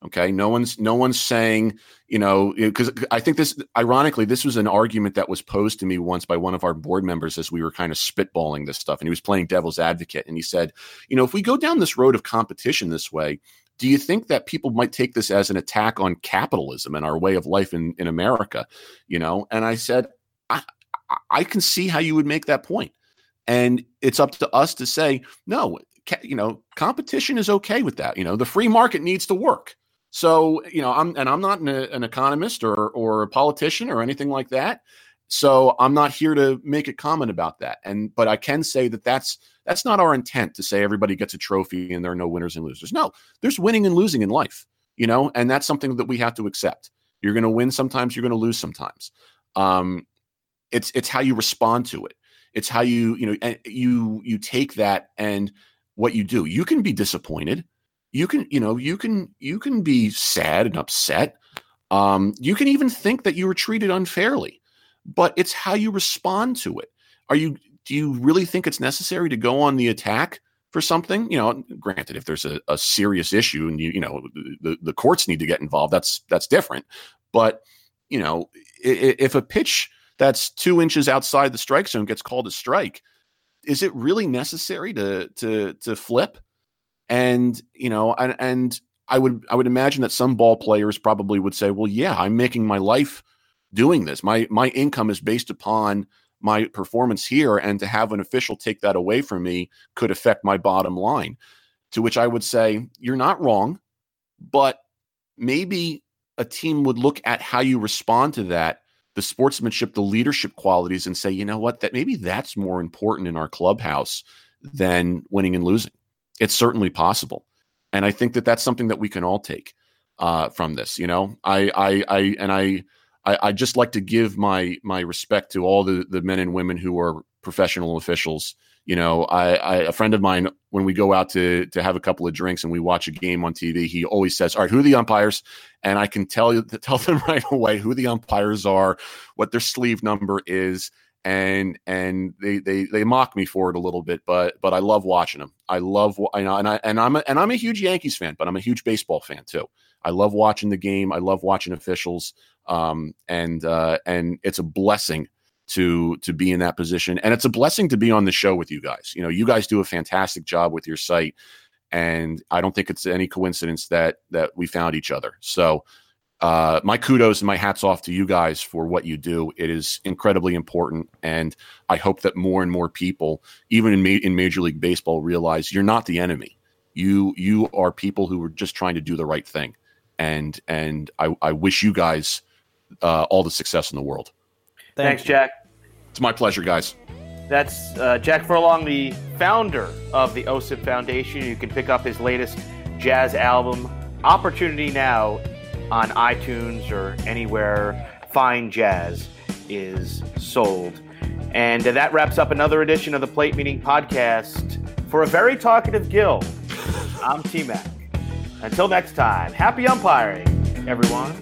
Okay, no one's no one's saying you know because I think this ironically this was an argument that was posed to me once by one of our board members as we were kind of spitballing this stuff, and he was playing devil's advocate, and he said, you know, if we go down this road of competition this way, do you think that people might take this as an attack on capitalism and our way of life in in America? You know, and I said, I I can see how you would make that point, and it's up to us to say no. You know, competition is okay with that. You know, the free market needs to work so, you know, I'm and I'm not an, an economist or or a politician or anything like that. So I'm not here to make a comment about that. And but I can say that that's that's not our intent to say everybody gets a trophy and there are no winners and losers. No, there's winning and losing in life, you know, and that's something that we have to accept. You're going to win sometimes, you're going to lose sometimes. Um, it's it's how you respond to it. It's how you you know you you take that and what you do. You can be disappointed you can you know you can you can be sad and upset um, you can even think that you were treated unfairly but it's how you respond to it are you do you really think it's necessary to go on the attack for something, you know, granted, if there's a, a serious issue and you, you know, the, the courts need to get involved, that's that's different. But you know, if a pitch that's two inches outside the strike zone gets called a strike, is it really necessary to to to flip? And you know, and, and I would I would imagine that some ball players probably would say, well, yeah, I'm making my life doing this. My my income is based upon my performance here, and to have an official take that away from me could affect my bottom line. To which I would say, you're not wrong, but maybe a team would look at how you respond to that, the sportsmanship, the leadership qualities, and say, you know what, that maybe that's more important in our clubhouse than winning and losing. It's certainly possible, and I think that that's something that we can all take uh, from this. You know, I, I, I, and I I, I just like to give my my respect to all the the men and women who are professional officials. You know, I, I a friend of mine when we go out to to have a couple of drinks and we watch a game on TV, he always says, "All right, who are the umpires?" And I can tell you *laughs* tell them right away who the umpires are, what their sleeve number is, and and they they they mock me for it a little bit, but but I love watching them. I love I know and I and I'm a, and I'm a huge Yankees fan, but I'm a huge baseball fan too. I love watching the game. I love watching officials um, and uh, and it's a blessing to to be in that position, and it's a blessing to be on the show with you guys. You know, you guys do a fantastic job with your site, and I don't think it's any coincidence that that we found each other. So. Uh, my kudos and my hats off to you guys for what you do. It is incredibly important, and I hope that more and more people, even in ma- in Major League Baseball, realize you're not the enemy. You you are people who are just trying to do the right thing, and and I, I wish you guys uh, all the success in the world. Thanks, Jack. It's my pleasure, guys. That's uh, Jack Furlong, the founder of the OSIP Foundation. You can pick up his latest jazz album, Opportunity Now, on iTunes or anywhere fine jazz is sold. And uh, that wraps up another edition of the Plate Meeting Podcast. For a very talkative Gil, I'm T Mac. Until next time, happy umpiring, everyone.